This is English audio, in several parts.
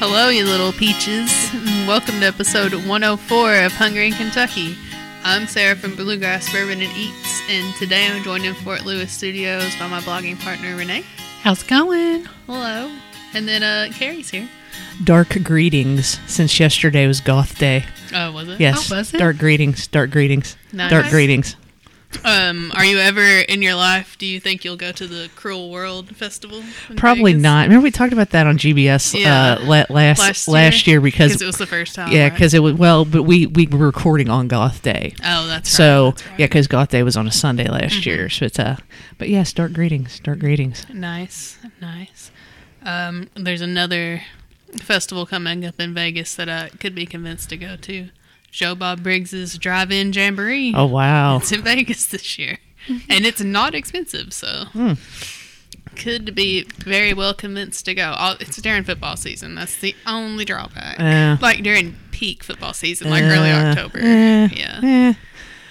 Hello, you little peaches. Welcome to episode 104 of Hungry in Kentucky. I'm Sarah from Bluegrass Bourbon and Eats, and today I'm joined in Fort Lewis Studios by my blogging partner Renee. How's it going? Hello. And then uh, Carrie's here. Dark greetings, since yesterday was Goth Day. Oh, was it? Yes, Oh, was it? dark greetings, dark greetings, Nice. dark greetings. Um, are you ever in your life? Do you think you'll go to the Cruel World Festival? Probably Vegas? not. Remember we talked about that on GBS Yeah. uh, la- last last, year, because it was the first time. yeah, right? because it was well, but we we were recording on Goth Day. oh, that's So right, that's right. yeah, because Goth Day was on a Sunday last year. So it's uh, but yes, dark greetings, dark greetings. Nice, nice. Um, there's another festival coming up in Vegas that I could be convinced to go to. Joe Bob Briggs's Drive-In Jamboree. Oh wow, It's in Vegas this year, and it's not expensive, so Hmm. could be very well convinced to go. All, it's during football season. That's the only drawback. Uh. like during peak football season, like early Uh, October. eh, yeah.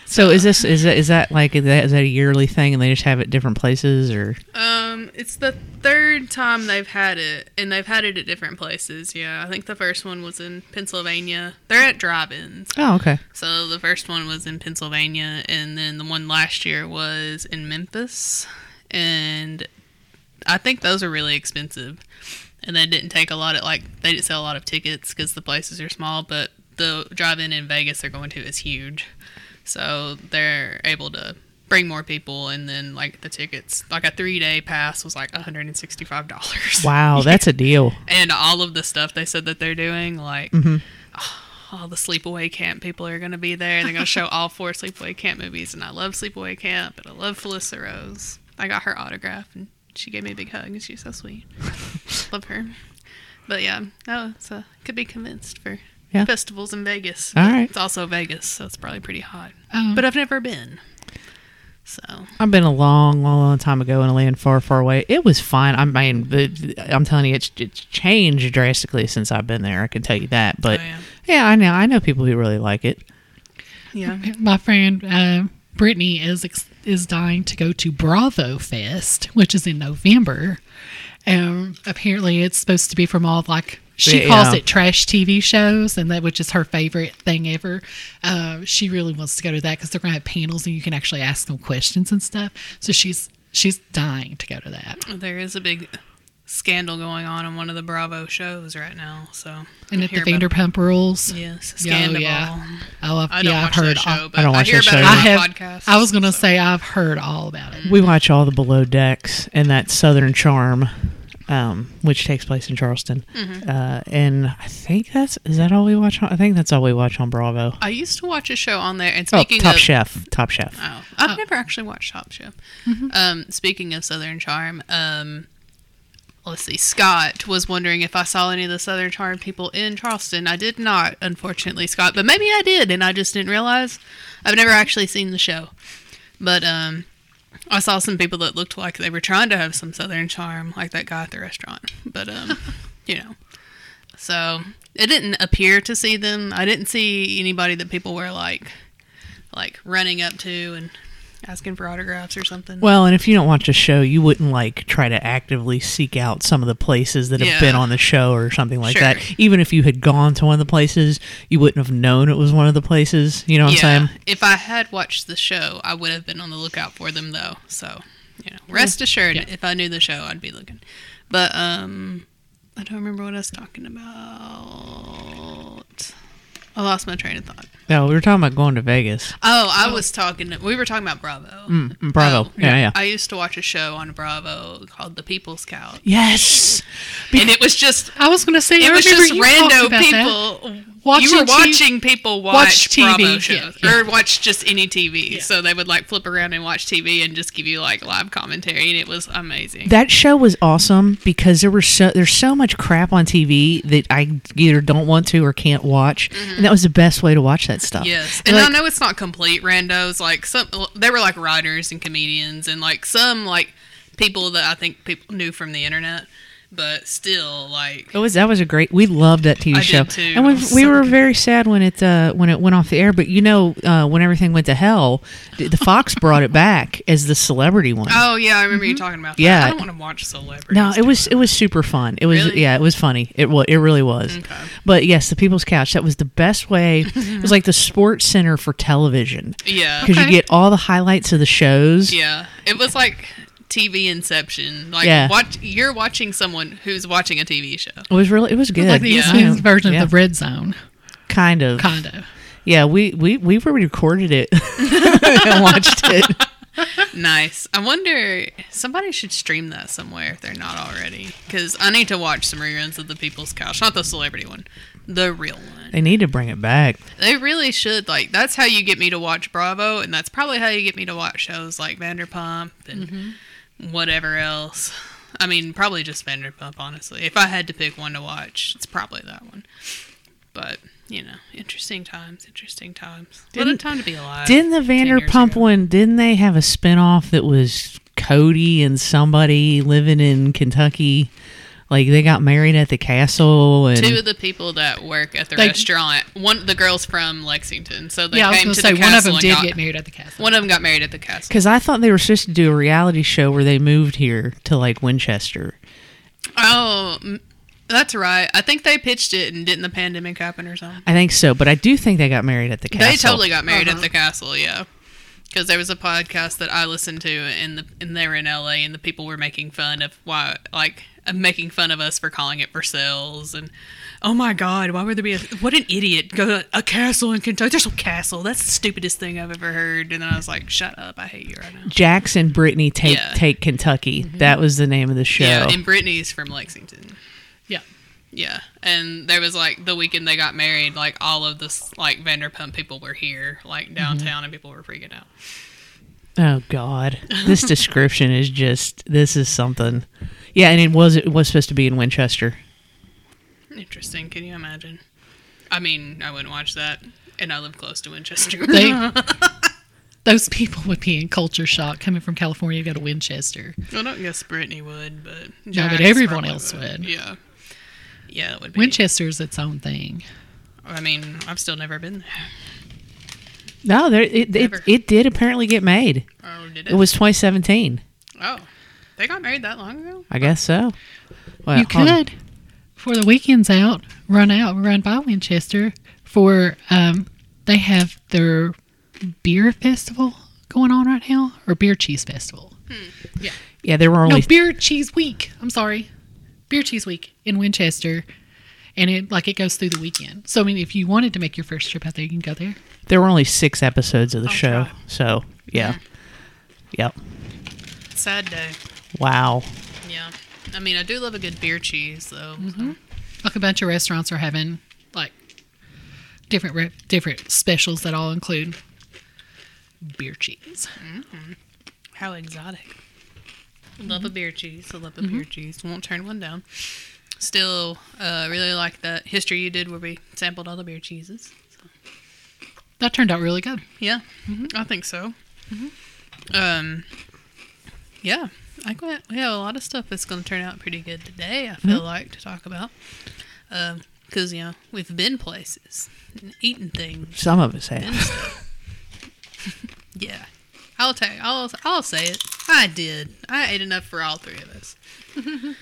So is this is that is that like is that, is that a yearly thing and they just have it different places or Um, it's the third time they've had it, and they've had it at different places. Yeah, I think the first one was in Pennsylvania. They're at drive-ins. oh okay So the first one was in Pennsylvania, and then the one last year was in Memphis, and I think those are really expensive. And they didn't take a lot of like they didn't sell a lot of tickets because the places are small, but the drive-in in Vegas they're going to is huge, so they're able to bring more people. And then like the tickets, like a three-day pass was like one hundred and sixty-five dollars. wow that's a deal and all of the stuff they said that they're doing, like Mm-hmm. all the sleepaway camp people are going to be there. And they're going to show all four sleepaway camp movies, and I love sleepaway camp, and I love Felissa Rose. I got her autograph, and she gave me a big hug, and she's so sweet. love her. But yeah, no, so could be convinced for Yeah. festivals in Vegas. All but right. it's also Vegas, so it's probably pretty hot. Um, But I've never been, so I've been a long, long, long time ago in a land far, far away. It was fine. I mean, I'm telling you, it's, it's changed drastically since I've been there. I can tell you that. But Oh, yeah. yeah. I know. I know people who really like it. yeah. my friend uh, Brittany is ex- is dying to go to Bravo Fest, which is in November. Um, apparently, it's supposed to be from all like she Yeah. calls it trash TV shows, and that which is her favorite thing ever. Uh, she really wants to go to that because they're going to have panels and you can actually ask them questions and stuff. So she's she's dying to go to that. There is a big scandal going on on one of the Bravo shows right now. So And I at the hear about- Vanderpump Rules. Yes, scandal. Oh, yeah. Oh, I've, I don't yeah, I've watch heard. that show, all, I don't watch hear that about show it I have. podcasts. I was going to so- say I've heard all about it. We watch all the Below Decks and that Southern Charm, um, which takes place in Charleston. Mm-hmm. Uh, and I think that's is that all we watch? On, I think that's all we watch on Bravo. I used to watch a show on there, and Oh, Top of Chef, Top Chef. Oh, I've never actually watched Top Chef. Um, speaking of Southern Charm, um, let's see. Scott was wondering if I saw any of the Southern Charm people in Charleston. I did not, unfortunately, Scott, but maybe I did, and I just didn't realize. I've never actually seen the show, but um, I saw some people that looked like they were trying to have some Southern Charm, like that guy at the restaurant. But um, you know, so it didn't appear to see them. I didn't see anybody that people were like like running up to and asking for autographs or something. Well, and if you don't watch a show, you wouldn't like try to actively seek out some of the places that have Yeah. been on the show or something like Sure. that. Even if you had gone to one of the places, you wouldn't have known it was one of the places. You know what yeah, I'm saying? if I had watched the show, I would have been on the lookout for them though. So, you know, rest assured, Yeah. if I knew the show, I'd be looking. But um, I don't remember what I was talking about. I lost my train of thought. No, we were talking about going to Vegas. Oh, I was talking. We were talking about Bravo. Mm, Bravo. Oh, yeah, yeah. I used to watch a show on Bravo called The People's Couch, yes. and it was just I was going to say it was just random people. Watching you were TV watching people watch, watch TV, Bravo shows yeah. or watch just any TV. So they would like flip around and watch TV and just give you like live commentary, and it was amazing. That show was awesome because there were so there's so much crap on TV that I either don't want to or can't watch, and that was the best way to watch that stuff. Mm-hmm. Yes, And and like- I know it's not complete randos. Like some, they were like writers and comedians, and like some like people that I think people knew from the internet. But still, like, It was that was a great. We loved that TV I show, too. and we, we so were very sad when it uh, when it went off the air. But you know, uh, when everything went to hell, the Fox brought it back as the celebrity one. oh yeah, I remember you talking about. That. Yeah. I don't want to watch celebrities. no, it was it was super fun. It was Really? yeah, it was funny. It was it really was. Okay. But yes, the People's Couch. That was the best way. it was like the Sports Center for television Yeah, because you get all the highlights of the shows. yeah. It was like TV Inception. Like, Yeah. watch you're watching someone who's watching a TV show. It was really it was good. Like the Yeah. Version Yeah. of the Red Zone, kind of. kind of. Yeah, we we we recorded it and watched it. Nice. I wonder somebody should stream that somewhere if they're not already, because I need to watch some reruns of the People's Couch, not the celebrity one, the real one. They need to bring it back. They really should. Like that's how you get me to watch Bravo, and that's probably how you get me to watch shows like Vanderpump and mm-hmm. Whatever else. I mean, probably just Vanderpump. Honestly, if I had to pick one to watch, it's probably that one. But you know, interesting times, interesting times. what a Didn't- time to be alive. Didn't the Vanderpump one? Didn't they have a spinoff that was Cody and somebody living in Kentucky? Like they got married at the castle and Two of the people that work at the They- restaurant, one the girls from Lexington, so they yeah, I was came to to say the one of castle them and did got, get married at the castle. One of them got married at the castle. because I thought they were supposed to do a reality show where they moved here to like Winchester. Oh, that's right. I think they pitched it, and didn't the pandemic happen or something? I think so, but I do think they got married at the castle. They totally got married Uh-huh. at the castle, yeah. Because there was a podcast that I listened to, and the and they were in L.A. and the people were making fun of why, like, making fun of us for calling it Versailles, and oh my God, why would there be a what an idiot go a castle in Kentucky? There's a castle. That's the stupidest thing I've ever heard. And then I was like, shut up, I hate you right now. Jax and Brittany take Yeah. Mm-hmm. take Kentucky. That was the name of the show. Yeah, and Brittany's from Lexington. yeah. Yeah, and there was like the weekend they got married, like all of this like Vanderpump people were here, like downtown, and people were freaking out. Oh God, this description is just this is something. Yeah, and it was it was supposed to be in Winchester. Interesting. Can you imagine? I mean, I wouldn't watch that, and I live close to Winchester. They, those people would be in culture shock coming from California to go to Winchester. I don't guess Brittany would, but No, but everyone else would. Yeah, yeah, it would be. Winchester's its own thing. I mean, I've still never been there. No, there it it, Never. it did apparently get made. Oh, did it? It was 2017. Oh, they got married that long ago. I guess so. Well, you hold on. could, before the weekend's out, run out, run by Winchester for. Um, they have their beer festival going on right now, or beer cheese festival. Yeah, Yeah, there were only no, beer cheese week. I'm sorry, beer cheese week in Winchester, and it like it goes through the weekend. So I mean, if you wanted to make your first trip out there, you can go there. there were only six episodes of the I'll show. try. So yeah, yep. Sad day. Wow. Yeah. I mean, I do love a good beer cheese, though. Mm-hmm. Like a bunch of restaurants are having like different re- different specials that all include beer cheese. How exotic. Love a beer cheese. I love a beer cheese. Won't turn one down. Still, uh, really like that history you did where we sampled all the beer cheeses. That turned out really good. Yeah, I think so. Um, yeah, I we- have a lot of stuff that's going to turn out pretty good today. I feel like to talk about, because you know we've been places, and eaten things, Some of us have. yeah, I'll tell you. I'll I'll say it. I did. I ate enough for all three of us.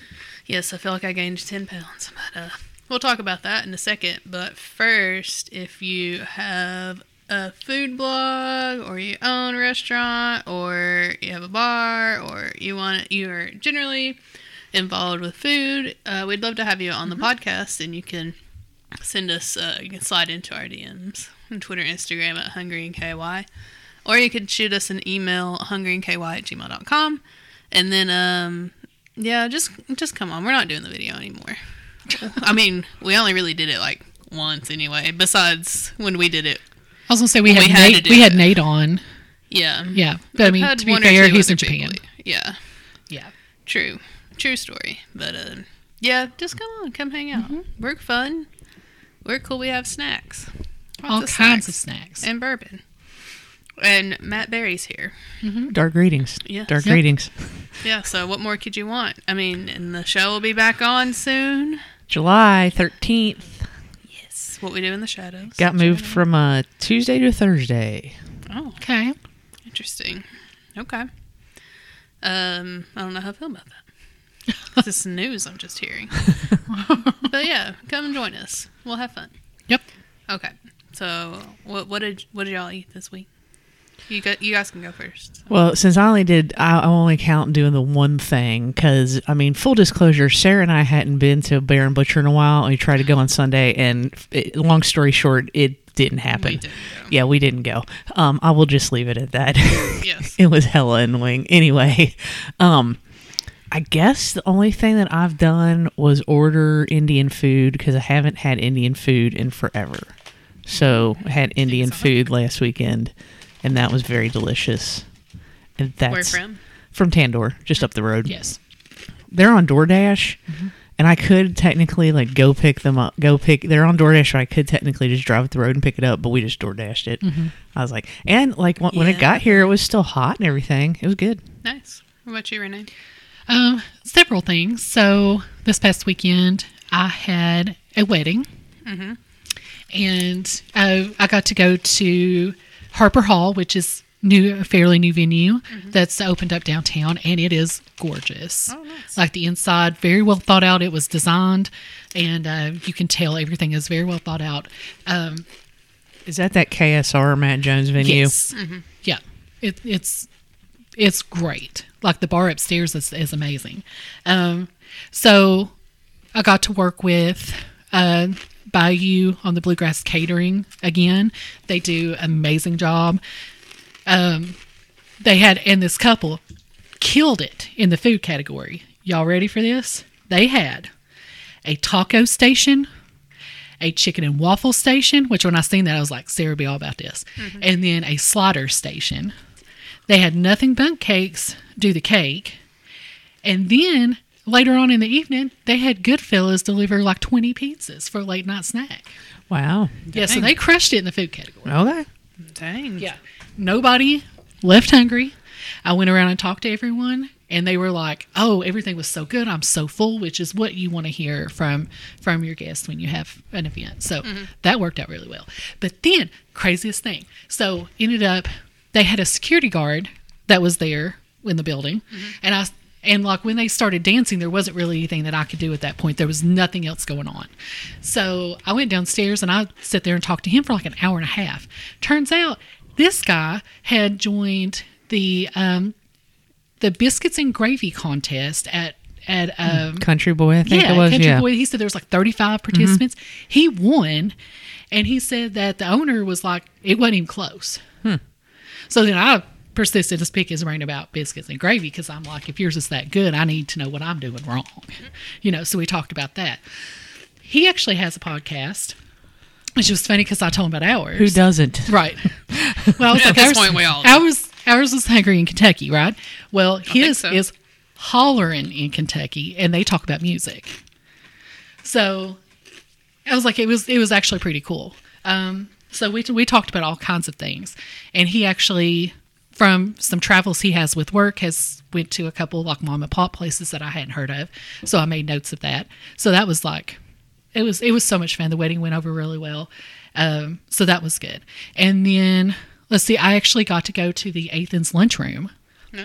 yes, I feel like I gained ten pounds, but uh, we'll talk about that in a second. But first, if you have a food blog, or you own a restaurant, or you have a bar, or you want you are generally involved with food, uh, we'd love to have you on the podcast, and you can send us. Uh, you can slide into our DMs on Twitter, Instagram at Hungry and KY, or you could shoot us an email hungryinky at gmail.com. and then um yeah, just just come on. We're not doing the video anymore. I mean, we only really did it like once anyway. Besides when we did it, I was gonna say we had, we had Nate. We had it. Nate on. yeah, Yeah, but I We've mean to be fair, he's in Japan. people. Yeah, Yeah, true, true story. But uh, yeah, just come on, come hang out. Mm-hmm. We're fun. We're cool. We have snacks. Lots all of kinds of snacks. snacks. and bourbon. And Matt Berry's here. Dark greetings. Yes. Dark Yep. greetings. Yeah, so what more could you want? I mean, and the show will be back on soon. July 13th. Yes. What we do in the shadows. Got moved from uh, Tuesday to Thursday. Oh, Okay. interesting. Okay. Um, I don't know how I feel about that. this is news I'm just hearing. but yeah, come and join us. We'll have fun. Yep. Okay. So, what what did what did y'all eat this week? You got you guys can go first. Well, since I only did, I I only count doing the one thing because I mean, full disclosure, Sarah and I hadn't been to Bear and Butcher in a while. and We tried to go on Sunday, and it, long story short, it didn't happen. We didn't go. Yeah, we didn't go. Um, I will just leave it at that. Yes. it was hella annoying. Anyway, um, I guess the only thing that I've done was order Indian food because I haven't had Indian food in forever. So I had Indian food last weekend, and that was very delicious. And that's Where from? From Tandor, just up the road. Yes. They're on DoorDash, and I could technically like go pick them up. Go pick. They're on DoorDash, so I could technically just drive up the road and pick it up. But we just DoorDashed it. I was like, and like when, when it got here, it was still hot and everything. It was good. Nice. What about you, Renee? Um, several things. So this past weekend, I had a wedding, and uh, I got to go to Harper Hall, which is new, a fairly new venue that's opened up downtown, and it is gorgeous. Oh, nice. Like the inside, very well thought out. It was designed, and uh, you can tell everything is very well thought out. Um, Is that that KSR Matt Jones venue? Yes. Yeah. It, it's it's great. Like the bar upstairs is, is amazing. Um, so I got to work with uh, Bayou on the Bluegrass Catering again. They do amazing job. Um, they had and this couple killed it in the food category. Y'all ready for this? They had a taco station, a chicken and waffle station, which when I seen that I was like, Sarah be all about this. And then a slaughter station. They had nothing but cakes, do the cake. And then later on in the evening, they had Goodfellas deliver like 20 pizzas for a late night snack. Wow. Yeah, so they crushed it in the food category. Okay. Dang. Yeah. Nobody left hungry. I went around and talked to everyone and they were like, "Oh, everything was so good. I'm so full," which is what you want to hear from from your guests when you have an event. So mm-hmm. that worked out really well. But then, craziest thing. So, ended up they had a security guard that was there in the building mm-hmm. and I and like when they started dancing, there wasn't really anything that I could do at that point. There was nothing else going on. So I went downstairs and I sat there and talked to him for like an hour and a half. Turns out this guy had joined the um, the biscuits and gravy contest at at um, Country Boy, I think yeah, it was. Country yeah. Boy. He said there was like 35 participants. He won, and he said that the owner was like, it wasn't even close. So then I persisted to pick his brain about biscuits and gravy because I'm like, if yours is that good, I need to know what I'm doing wrong. You know, so we talked about that. He actually has a podcast, which was funny because I told him about ours. Who doesn't? Right. Well, I was At like, this ours, point, we all ours, ours was hungry in Kentucky, right? Well, his so. is hollering in Kentucky, and they talk about music. So I was like, it was it was actually pretty cool. Um, so we we talked about all kinds of things, and he actually from some travels he has with work has went to a couple like mom and pop places that I hadn't heard of. So I made notes of that. So that was like it was it was so much fun. The wedding went over really well. Um, so that was good. And then let's see, I actually got to go to the Athens lunchroom.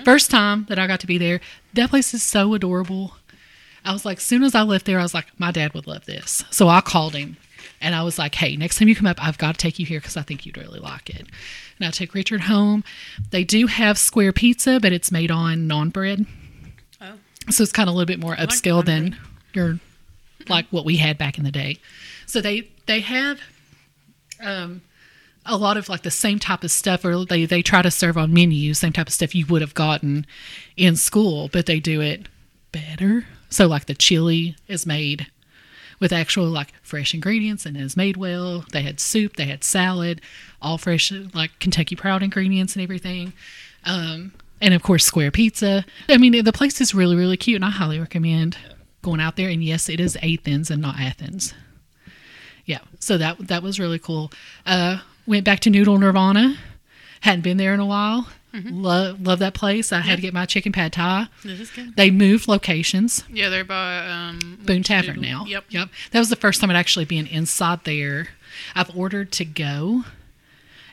First time that I got to be there. That place is so adorable. I was like, soon as I left there, I was like, my dad would love this. So I called him and I was like, hey, next time you come up, I've got to take you here because I think you'd really like it. And I took Richard home. They do have square pizza, but it's made on non bread. Oh. So it's kind of a little bit more upscale than your like what we had back in the day. So they they have um a lot of like the same type of stuff or they they try to serve on menus same type of stuff you would have gotten in school but they do it better so like the chili is made with actual like fresh ingredients and is made well. They had soup they had salad all fresh like kentucky proud ingredients and everything. Um and of course square pizza. I mean the place is really really cute and i highly recommend going out there. And yes it is athens and not athens. Yeah so that that was really cool. Uh went back to noodle nirvana. Hadn't been there in a while. Love love that place. I had to get my chicken pad thai. This is good. They moved locations. Yeah, they're by um, Boone Tavern now. Yep. Yep. That was the first time I'd actually been inside there. I've ordered to go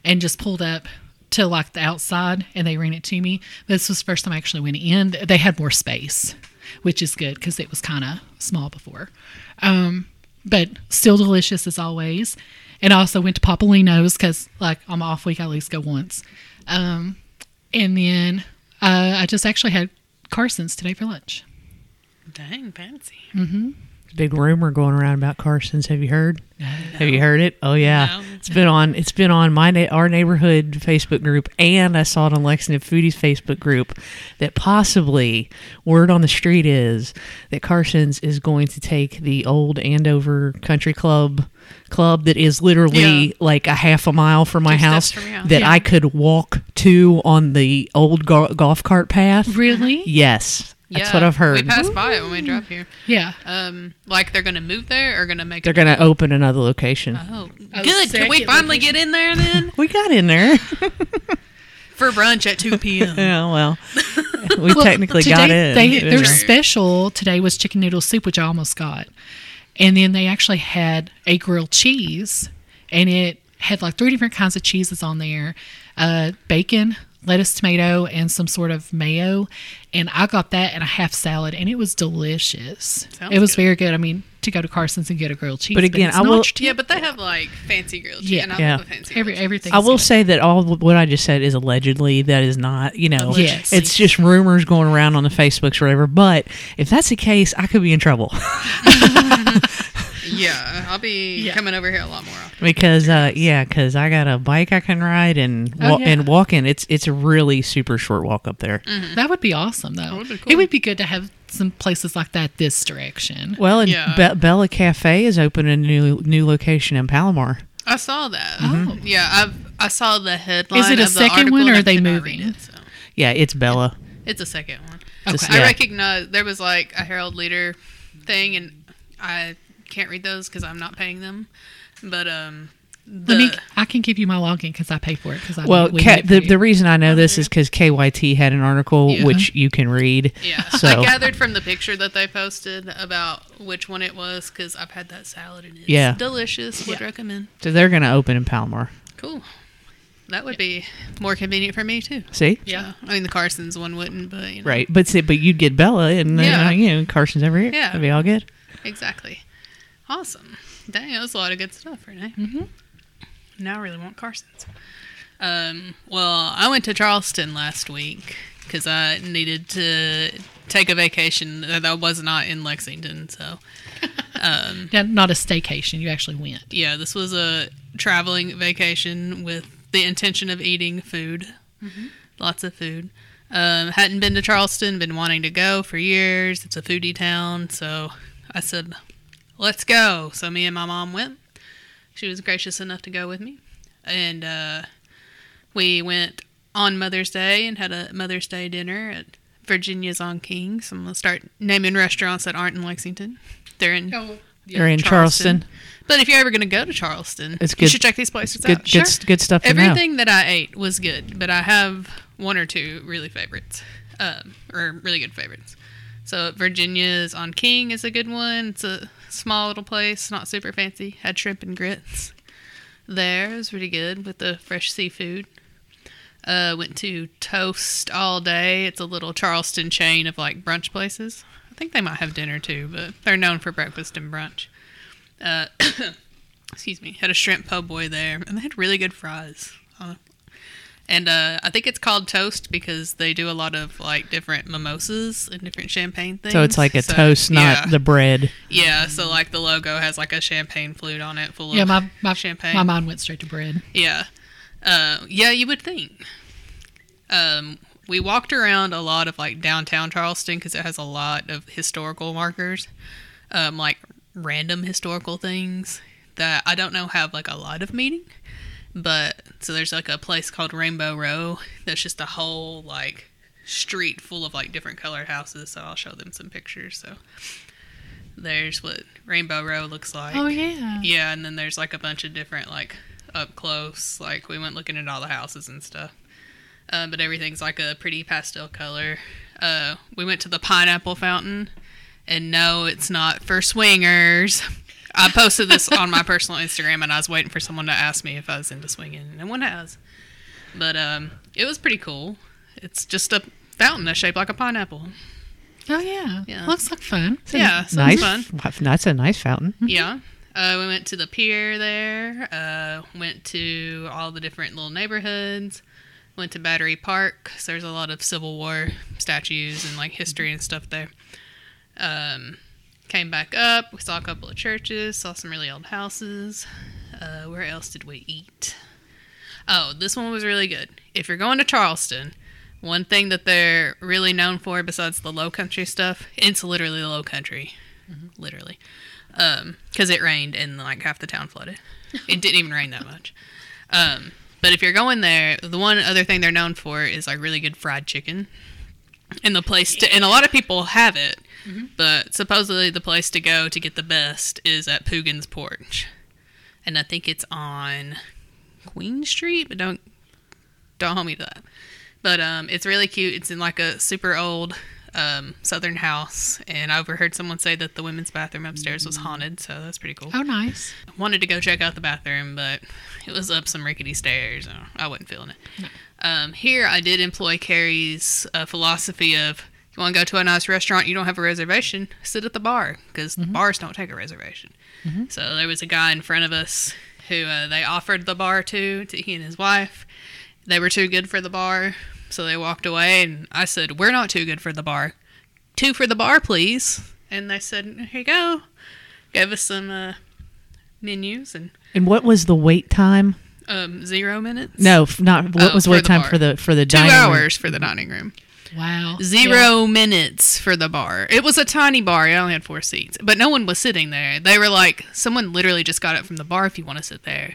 and just pulled up to like the outside and they ran it to me. This was the first time I actually went in. They had more space, which is good because it was kind of small before. Um, but still delicious as always. And I also went to Papaleno's because like on my off week I at least go once. Um, and then uh, I just actually had Carson's today for lunch. Dang, fancy. Big rumor going around about Carson's. Have you heard? Have you heard it? Oh yeah, No. it's been on. It's been on my na- our neighborhood Facebook group, and I saw it on Lexington Foodies Facebook group that possibly word on the street is that Carson's is going to take the old Andover Country Club club that is literally Yeah. like a half a mile from my house from house. that Yeah. I could walk to on the old go- golf cart path. Really? Yes, that's what I've heard. We passed by it when we drove here. Yeah. Um, like they're gonna move there or gonna make. They're it going to open another location. Oh, Oh, good. Can we second finally location. get in there then We got in there. for brunch at two p.m. yeah, well, we Well, technically today, got in. They, Yeah. their special today was chicken noodle soup, which I almost got. And then they actually had a grilled cheese, and it had like three different kinds of cheeses on there uh, bacon, lettuce, tomato, and some sort of mayo. And I got that and a half salad, and it was delicious. Sounds it was good. very good. I mean, to go to Carson's and get a grilled cheese. But again, it's I will- not. Yeah, but they have like fancy grilled cheese. Yeah. and I Yeah. love fancy Every, grilled cheese. everything. I will say that all what I just said is allegedly. That is not, you know, Yes. it's just rumors going around on the Facebooks or whatever. But if that's the case, I could be in trouble Yeah, I'll be Yeah. coming over here a lot more often. because, uh, yeah, because I got a bike I can ride and Oh, yeah. and walking. It's it's a really super short walk up there. That would be awesome, though. would be It would be good to have some places like that this direction. Well, and Yeah. Be- Bella Cafe is opening a new new location in Palomar. I saw that. Oh. Yeah, I've I saw the headline. Is it a of second one, or are they moving? it, so. Yeah, it's Bella. It's a second one. Just- Okay. I recognize there was like a Herald Leader thing, and I can't read those because I'm not paying them. But um, the, Let me. I can give you my login because I pay for it. Because I Well, we Ka- the, the reason I know this is because KYT had an article Yeah. which you can read. yeah, So I gathered from the picture that they posted about which one it was because I've had that salad and it's Yeah. delicious. Would Yeah. recommend. so they're going to open in Palomar. Cool. That would be more convenient for me too. See, yeah. I mean, the Carson's one wouldn't, but you know. right? But see, but you'd get Bella, and then Yeah. uh, you know Carson's over here. Yeah. that'd be all good. Exactly. Awesome. Dang, that was a lot of good stuff, Renee. Mm-hmm. Now I really want Carson's. Um, well, I went to Charleston last week because I needed to take a vacation that I was not in Lexington. So, Now, not a staycation. You actually went. yeah, this was a traveling vacation with the intention of eating food. Lots of food. Um, hadn't been to Charleston, been wanting to go for years. It's a foodie town, so I said, "Let's go." So me and my mom went. She was gracious enough to go with me, and uh, we went on Mother's Day and had a Mother's Day dinner at Virginia's on Kings. I'm gonna start naming restaurants that aren't in Lexington. They're in They're in Charleston. but if you're ever going to go to Charleston, It's you should check these places Good, out. good, s- good stuff to know. Everything that I ate was good, but I have one or two really favorites, um, or really good favorites. So Virginia's on King is a good one. It's a small little place, not super fancy. Had shrimp and grits. There it was pretty good with the fresh seafood. Uh, went to Toast all day. It's a little Charleston chain of like brunch places. I think they might have dinner too, but they're known for breakfast and brunch. Uh, excuse me, had a shrimp po' boy there, and they had really good fries. Uh, and uh, I think it's called toast because they do a lot of like different mimosas and different champagne things. so it's like a So, toast, not yeah. the bread. yeah. So like the logo has like a champagne flute on it, full Yeah, of my my, champagne. my mind went straight to bread. Yeah. Uh, yeah, you would think. Um, we walked around a lot of like downtown Charleston because it has a lot of historical markers, um, like random historical things that I don't know have like a lot of meaning. But so there's like a place called Rainbow Row that's just a whole like street full of like different colored houses. So I'll show them some pictures. So there's what Rainbow Row looks like. Oh yeah. Yeah, and then there's like a bunch of different like up close. Like we went looking at all the houses and stuff. Uh, but everything's like a pretty pastel color. Uh, we went to the pineapple fountain, and no, it's not for swingers. I posted this on my personal Instagram, and I was waiting for someone to ask me if I was into swinging, and no one has. But um, it was pretty cool. It's just a fountain that's shaped like a pineapple. Oh yeah, Yeah. looks like fun. Yeah, sounds nice. fun. That's a nice fountain. Yeah. Uh, we went to the pier there. Uh, went to all the different little neighborhoods. Went to Battery Park. So there's a lot of Civil War statues and like history and stuff there. Um, came back up. We saw a couple of churches. Saw some really old houses. Uh, where else did we eat? Oh, this one was really good. If you're going to Charleston, one thing that they're really known for, besides the low country stuff, it's literally the low country. Literally because it rained and like half the town flooded. It didn't even rain that much. Um, but if you're going there, the one other thing they're known for is like really good fried chicken. And the place to, and a lot of people have it, but supposedly the place to go to get the best is at Poogan's Porch. And I think it's on Queen Street, but don't don't hold me to that. But um, it's really cute. It's in like a super old um, southern house, and I overheard someone say that the women's bathroom upstairs was haunted, so that's pretty cool. Oh nice. Wanted to go check out the bathroom, but it was up some rickety stairs. I wasn't feeling it. Um, here, I did employ Carrie's uh, philosophy of you want to go to a nice restaurant, you don't have a reservation, sit at the bar because bars don't take a reservation. So there was a guy in front of us who uh, they offered the bar to to he and his wife. They were too good for the bar, so they walked away. And I said, "We're not too good for the bar. Two for the bar, please." And they said, "Here you go." Gave us some uh, menus and And what was the wait time? Um, zero minutes. No, not what Oh, was for wait time bar. for the for the two dining room? hours for the dining room. Wow. Zero minutes for the bar. It was a tiny bar. It only had four seats, but no one was sitting there. They were like, someone literally just got up from the bar. If you want to sit there,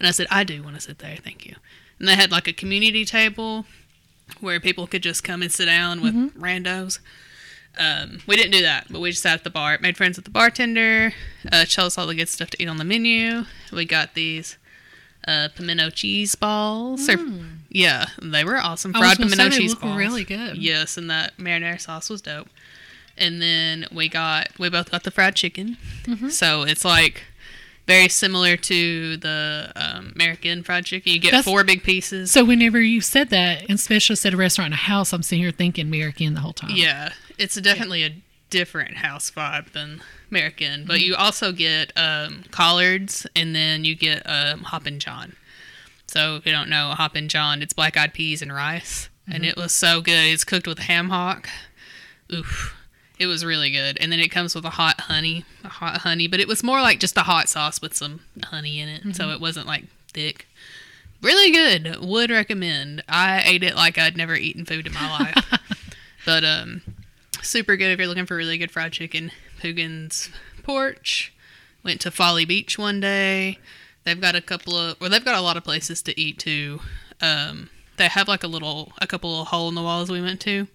and I said, I do want to sit there. Thank you. And they had like a community table where people could just come and sit down with randos. Um, we didn't do that, but we just sat at the bar. Made friends with the bartender. Uh, showed us all the good stuff to eat on the menu. We got these uh, pimento cheese balls. Or, yeah, they were awesome. Fried pimento cheese balls. really good. Yes, and that marinara sauce was dope. And then we got we both got the fried chicken. Mm-hmm. So it's like very similar to the um, American fried chicken. You get That's- four big pieces. So whenever you said that, and especially said a restaurant and a house, I'm sitting here thinking American the whole time. Yeah, it's definitely a different house vibe than American, but you also get um, collards and then you get um, Hoppin' John. So if you don't know Hoppin' John, it's black eyed peas and rice, and it was so good. It's cooked with ham hock. Oof. It was really good. And then it comes with a hot honey, a hot honey, but it was more like just a hot sauce with some honey in it. So it wasn't like thick. Really good. Would recommend. I ate it like I'd never eaten food in my life. but um super good if you're looking for really good fried chicken. Poogan's Porch. Went to Folly Beach one day. They've got a couple of well, they've got a lot of places to eat too. Um, they have like a little a couple of hole in the walls we went to.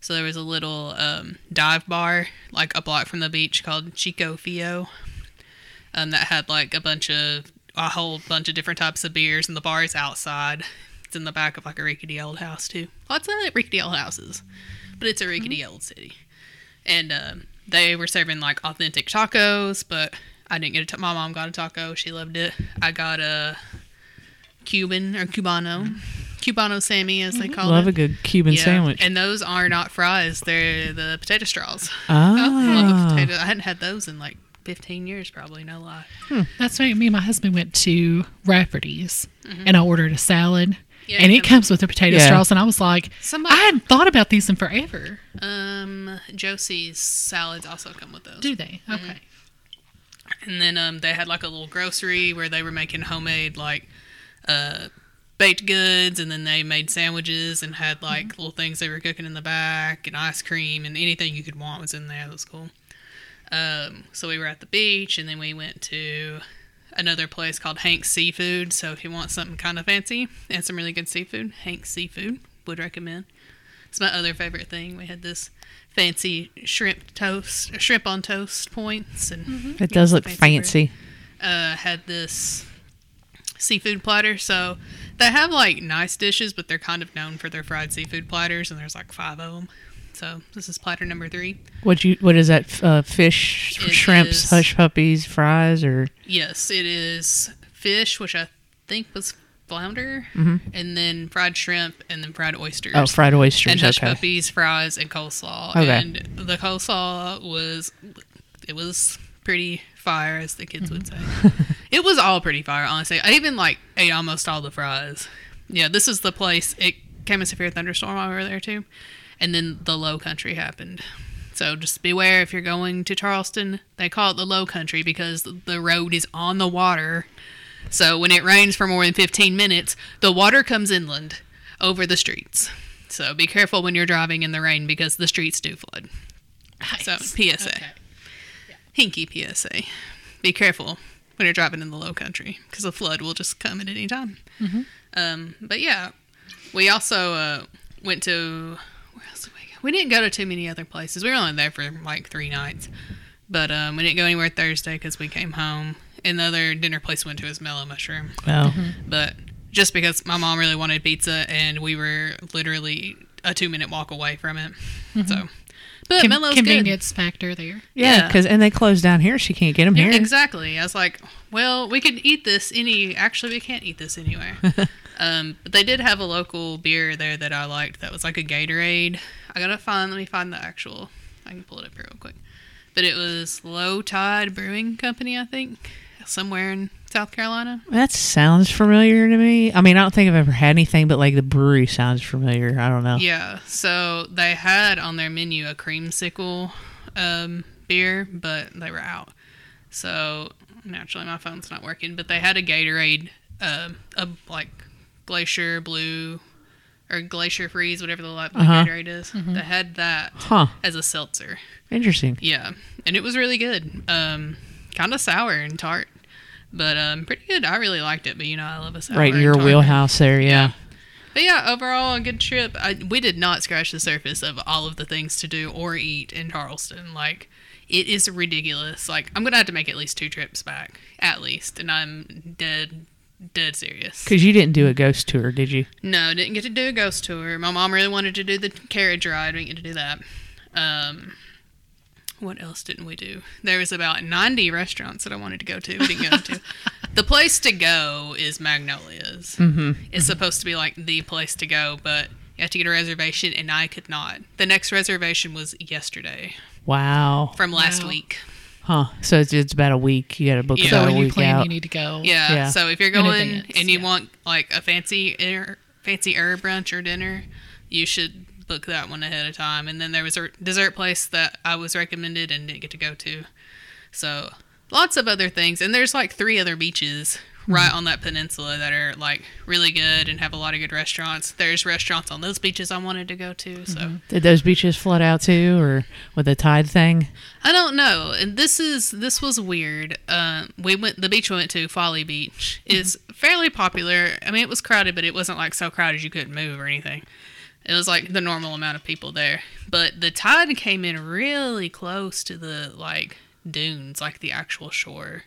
So there was a little um, dive bar like a block from the beach called Chico Feo. Um, that had like a bunch of a whole bunch of different types of beers, and the bar is outside. It's in the back of like a rickety old house too. Lots of rickety old houses, but it's a rickety old city. And um, they were serving like authentic tacos, but I didn't get a. Ta- my mom got a taco. She loved it. I got a Cuban or Cubano, Cubano Sammy as they mm-hmm. call Love it. Love a good Cuban Yeah, sandwich. And those are not fries; they're the potato straws. Ah. I ah, a potato. I hadn't had those in like 15 years, probably. No lie. Hmm. That's right. Me and my husband went to Rafferty's mm-hmm. and I ordered a salad. Mm-hmm. Yeah, and it it comes with the potato Yeah. straws, and I was like, Somebody- I hadn't thought about these in forever. Um, Josie's salads also come with those. Do they? Mm-hmm. Okay. And then um, they had like a little grocery where they were making homemade like uh, baked goods, and then they made sandwiches and had like little things they were cooking in the back, and ice cream, and anything you could want was in there. That was cool. Um, so we were at the beach, and then we went to another place called Hank's Seafood. So if you want something kind of fancy and some really good seafood, Hank's Seafood would recommend. It's my other favorite thing. We had this fancy shrimp toast, shrimp on toast points, and it does look fancy fancy. uh, had this seafood platter. So they have like nice dishes, but they're kind of known for their fried seafood platters, and there's like five of them. So this is platter number three. What you? What is that? Uh, fish, It shrimps, is- hush puppies, fries, or Yes, it is fish, which I think was flounder, and then fried shrimp, and then fried oysters. oh, fried oysters? and hush okay. puppies, fries, and coleslaw. Okay. And the coleslaw was it was pretty fire, as the kids would say. it was all pretty fire, honestly. I even like ate almost all the fries. Yeah, this is the place. It came a severe thunderstorm while we were there too, and then the low country happened. So just beware if you're going to Charleston. They call it the low country because the road is on the water. So when it rains for more than 15 minutes, the water comes inland over the streets. So be careful when you're driving in the rain because the streets do flood. So PSA, Okay. hinky PSA. Be careful when you're driving in the low country because the flood will just come at any time. Um, but yeah, we also uh, went to where else did we didn't go to too many other places. We were only there for like three nights, but um, we didn't go anywhere Thursday because we came home. And the other dinner place we went to was Mellow Mushroom, Oh, but just because my mom really wanted pizza and we were literally a two minute walk away from it, so. But Con- Mellow's good. convenience factor there. yeah, Yeah. because and they closed down here. She can't get them Yeah, here. exactly. I was like, well, we could eat this any. Actually, we can't eat this anywhere. um, but they did have a local beer there that I liked. That was like a Gatorade. I gotta find. Let me find the actual. I can pull it up here real quick. But it was Low Tide Brewing Company, I think, somewhere in South Carolina. That sounds familiar to me. I mean, I don't think I've ever had anything, but like the brewery sounds familiar. I don't know. Yeah. So they had on their menu a creamsicle um, beer, but they were out. So naturally, my phone's not working. But they had a Gatorade, um, a like Glacier Blue or Glacier Freeze, whatever the light blue Uh-huh. Gatorade is. They had that Huh. as a seltzer. Interesting. Yeah, and it was really good. Um, kind of sour and tart, but um, pretty good. I really liked it. But you know, I love a sour. right in your wheelhouse there. Yeah. But yeah, overall a good trip. I, we did not scratch the surface of all of the things to do or eat in Charleston. Like it is ridiculous. Like I'm gonna have to make at least two trips back, at least, and I'm dead, dead serious. Because you didn't do a ghost tour, did you? No, didn't get to do a ghost tour. My mom really wanted to do the carriage ride. We didn't get to do that. Um, what else didn't we do? There was about 90 restaurants that I wanted to go to. We didn't go to. the place to go is Magnolia's. Mm-hmm. It's supposed to be like the place to go, but you have to get a reservation, and I could not. The next reservation was yesterday Wow. from last Wow. week. Huh. So it's, it's about a week. You got to book Yeah. So about a when you week plan, out. you need to go. Yeah. Yeah. So if you're going advance, and you yeah. want like a fancy air, fancy herb brunch or dinner, you should book that one ahead of time. And then there was a dessert place that I was recommended and didn't get to go to. So lots of other things, and there's like three other beaches Mm-hmm. right on that peninsula that are like really good and have a lot of good restaurants. There's restaurants on those beaches I wanted to go to. So mm-hmm. Did those beaches flood out too, or with the tide thing? I don't know. And this is this was weird. Uh, we went the beach we went to, Folly Beach, mm-hmm. is fairly popular. I mean, it was crowded, but it wasn't like so crowded you couldn't move or anything. It was like the normal amount of people there. But the tide came in really close to the like dunes, like the actual shore.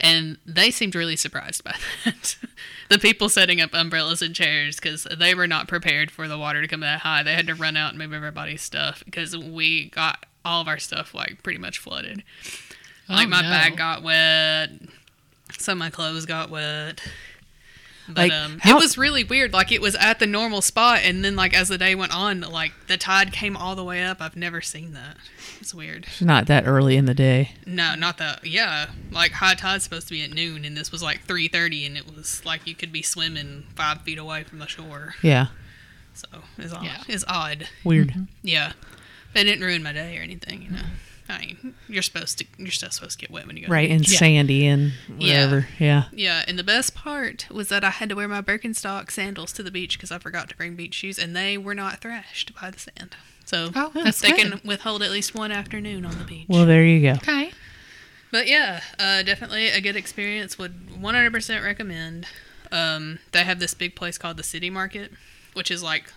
And they seemed really surprised by that. the people setting up umbrellas and chairs because they were not prepared for the water to come that high. They had to run out and move everybody's stuff because we got all of our stuff like pretty much flooded. Like Oh, my no. bag got wet, some of my clothes got wet. But Like, um, how- it was really weird. Like it was at the normal spot, and then like as the day went on, like the tide came all the way up. I've never seen that. It's weird. It's not that early in the day. No, not that. Yeah, like high tide's supposed to be at noon, and this was like three thirty, and it was like you could be swimming five feet away from the shore. Yeah. So it's odd. Yeah. It's odd. Weird. Yeah, But it didn't ruin my day or anything. You know, I mean, you're supposed to. You're still supposed to get wet when you go. Right. And Yeah. sandy and Yeah. whatever. Yeah. Yeah, and the best part was that I had to wear my Birkenstock sandals to the beach because I forgot to bring beach shoes, and they were not thrashed by the sand. So Oh, that's they good. can withhold at least one afternoon on the beach. Well, there you go. Okay. But yeah, uh, definitely a good experience. Would 100% recommend. Um, they have this big place called the City Market, which is like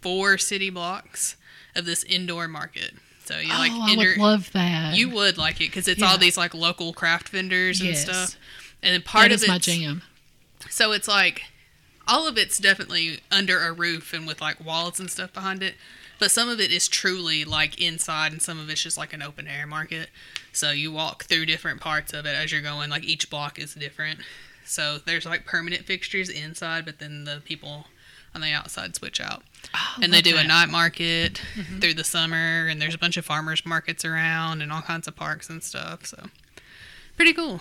four city blocks of this indoor market. So you oh, like oh, I would love that. you would like it because it's Yeah. all these like local craft vendors and Yes. stuff. And then part that of is my jam. So it's like all of it's definitely under a roof and with like walls and stuff behind it. But some of it is truly like inside and some of it's just like an open air market. So you walk through different parts of it as you're going. Like each block is different. So there's like permanent fixtures inside, but then the people on the outside switch out. And they love do a night market through the summer and there's a bunch of farmers markets around and all kinds of parks and stuff. So pretty cool.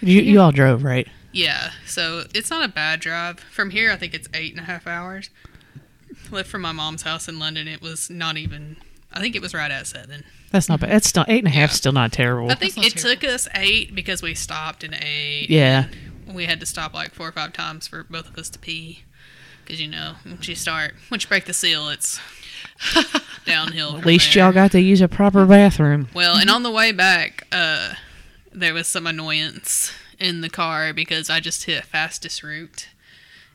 You, you all drove, right? Yeah, so it's not a bad drive. From here, I think it's eight and a half hours. Left from my mom's house in London, it was not even. I think it was right at seven. That's not bad. It's still eight and a half. Yeah. Still not terrible. I think not it took us eight because we stopped and ate. Yeah. we had to stop like four or five times for both of us to pee. Because you know, once you start, once you break the seal, it's downhill. At least y'all got to use a proper bathroom. Well, and on the way back, uh, there was some annoyance in the car because I just hit fastest route,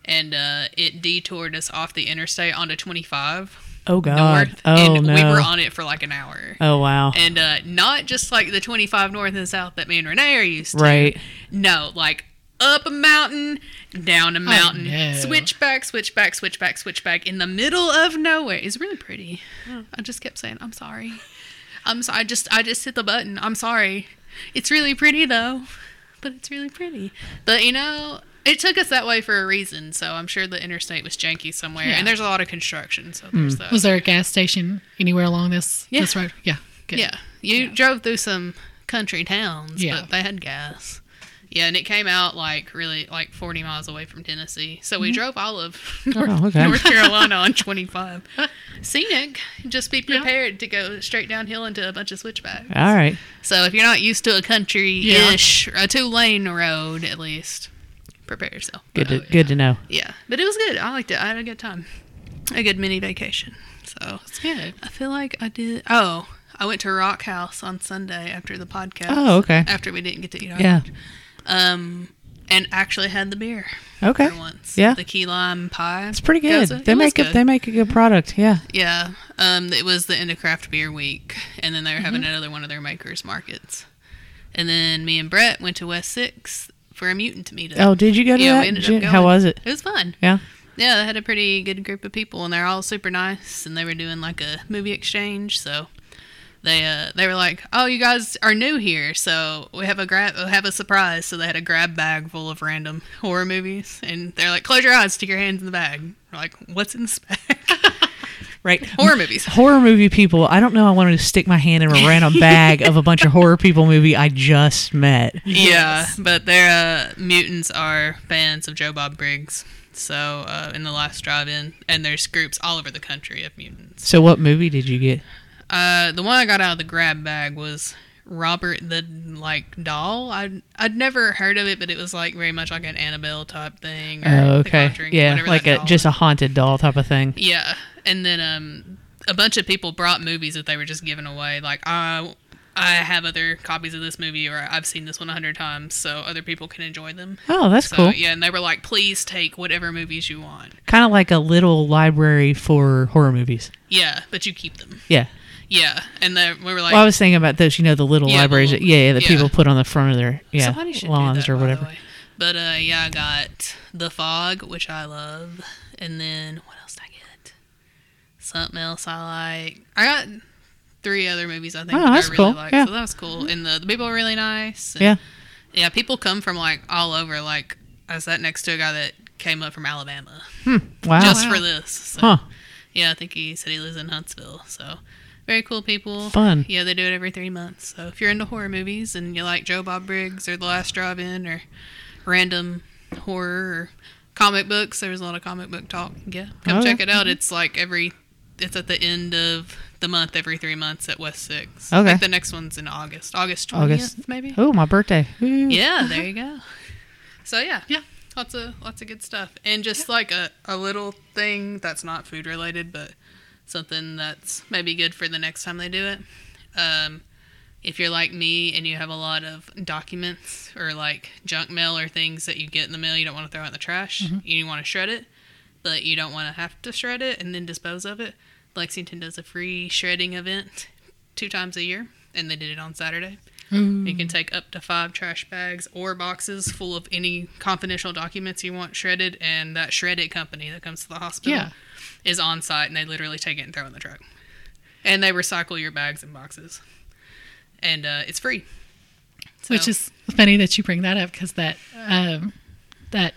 and uh, it detoured us off the interstate onto 25 Oh God. north, oh and no. we were on it for like an hour. oh wow. And uh, not just like the 25 north and south that me and Renee are used to. Right. No, like up a mountain, down a oh, mountain, no. switch back, switch back, switch back, switch back in the middle of nowhere. It's really pretty. Hmm. I just kept saying, "I'm sorry, I'm sorry." I just, I just hit the button. I'm sorry. It's really pretty though, but it's really pretty. But you know, it took us that way for a reason. So I'm sure the interstate was janky somewhere, Yeah. and there's a lot of construction. So hmm. there's that. Was there a gas station anywhere along this Yeah. this road? Yeah. Good. Yeah, you drove through some country towns, Yeah. but they had gas. Yeah, and it came out like really like 40 miles away from Tennessee. So we mm-hmm. drove all of oh, North, Oh, okay. North Carolina on 25. Scenic. Just be prepared to go straight downhill into a bunch of switchbacks. All right. So if you're not used to a country-ish, a two-lane road at least, prepare yourself. Good But, to oh, good to know. Yeah, but it was good. I liked it. I had a good time. A good mini vacation. So It's good. I feel like I did. Oh, I went to Rock House on Sunday after the podcast. Oh, okay. After we didn't get to eat our Yeah. lunch. Um, and actually had the beer Okay. once. Yeah. The key lime pie. It's pretty good. They it make a good. they make a good product. Yeah. Yeah. Um, it was the end of craft beer week, and then they were having Mm-hmm. another one of their makers markets. And then me and Brett went to West Six for a mutant meetup. Oh, did you go to Yeah, that? ended Did up you- How was it? It was fun. Yeah. Yeah, they had a pretty good group of people, and they're all super nice. And they were doing like a movie exchange, so they uh, they were like, "Oh, you guys are new here, so we have a grab, we have a surprise." So they had a grab bag full of random horror movies, and they're like, "Close your eyes, stick your hands in the bag." We're like, "What's in this bag?" Right. horror movies. Horror movie people. I don't know. I wanted to stick my hand in a random bag of a bunch of horror people movie I just met. Yeah, but their uh, mutants are fans of Joe Bob Briggs. So uh, in the last drive-in, and there's groups all over the country of mutants. So, what movie did you get? Uh, the one I got out of the grab bag was Robert the like doll. I'd I'd never heard of it, but it was like very much like an Annabelle type thing. or Oh, okay. Yeah, like a just a haunted doll type of thing. yeah. And then um, a bunch of people brought movies that they were just giving away. Like I I have other copies of this movie, or I've seen this one a hundred times, so other people can enjoy them. Oh, that's So cool. yeah, and they were like, please take whatever movies you want. Kind of like a little library for horror movies. Yeah, but you keep them. Yeah. Yeah, and then we were like, well, I was thinking about those. You know, the little Yeah, the libraries. little- that, yeah, yeah, that yeah. people put on the front of their yeah lawns that, or whatever. But uh, yeah, I got the fog, which I love, and then what else did I get? Something else I like. I got three other movies I think Oh, that's I really cool. like. Yeah. So that was cool, and the, the people were really nice. and- Yeah. yeah. People come from like all over. Like I sat next to a guy that came up from Alabama Wow. just wow. for this. So, huh. Yeah, I think he said he lives in Huntsville. So very cool people. Fun. Yeah, they do it every three months. So if you're into horror movies and you like Joe Bob Briggs or The Last Drive-In or random horror or comic books, there's a lot of comic book talk. Yeah, come Oh, check yeah. it out. Mm-hmm. It's like every, it's at the end of the month, every three months at West Six. Okay. Like the next one's in August, August twentieth, August. maybe. Oh, my birthday. Ooh. Yeah, there you go. So yeah, Yeah. lots of lots of good stuff, and just like a, a little thing that's not food related, but something that's maybe good for the next time they do it. Um, if you're like me and you have a lot of documents or like junk mail or things that you get in the mail you don't want to throw out in the trash, you want to shred it, but you don't want to have to shred it and then dispose of it. Lexington does a free shredding event two times a year, and they did it on Saturday. You can take up to five trash bags or boxes full of any confidential documents you want shredded, and that shredded company that comes to the hospital Yeah. Is on site, and they literally take it and throw it in the truck, and they recycle your bags and boxes, and uh, it's free. Which is funny that you bring that up because that um, that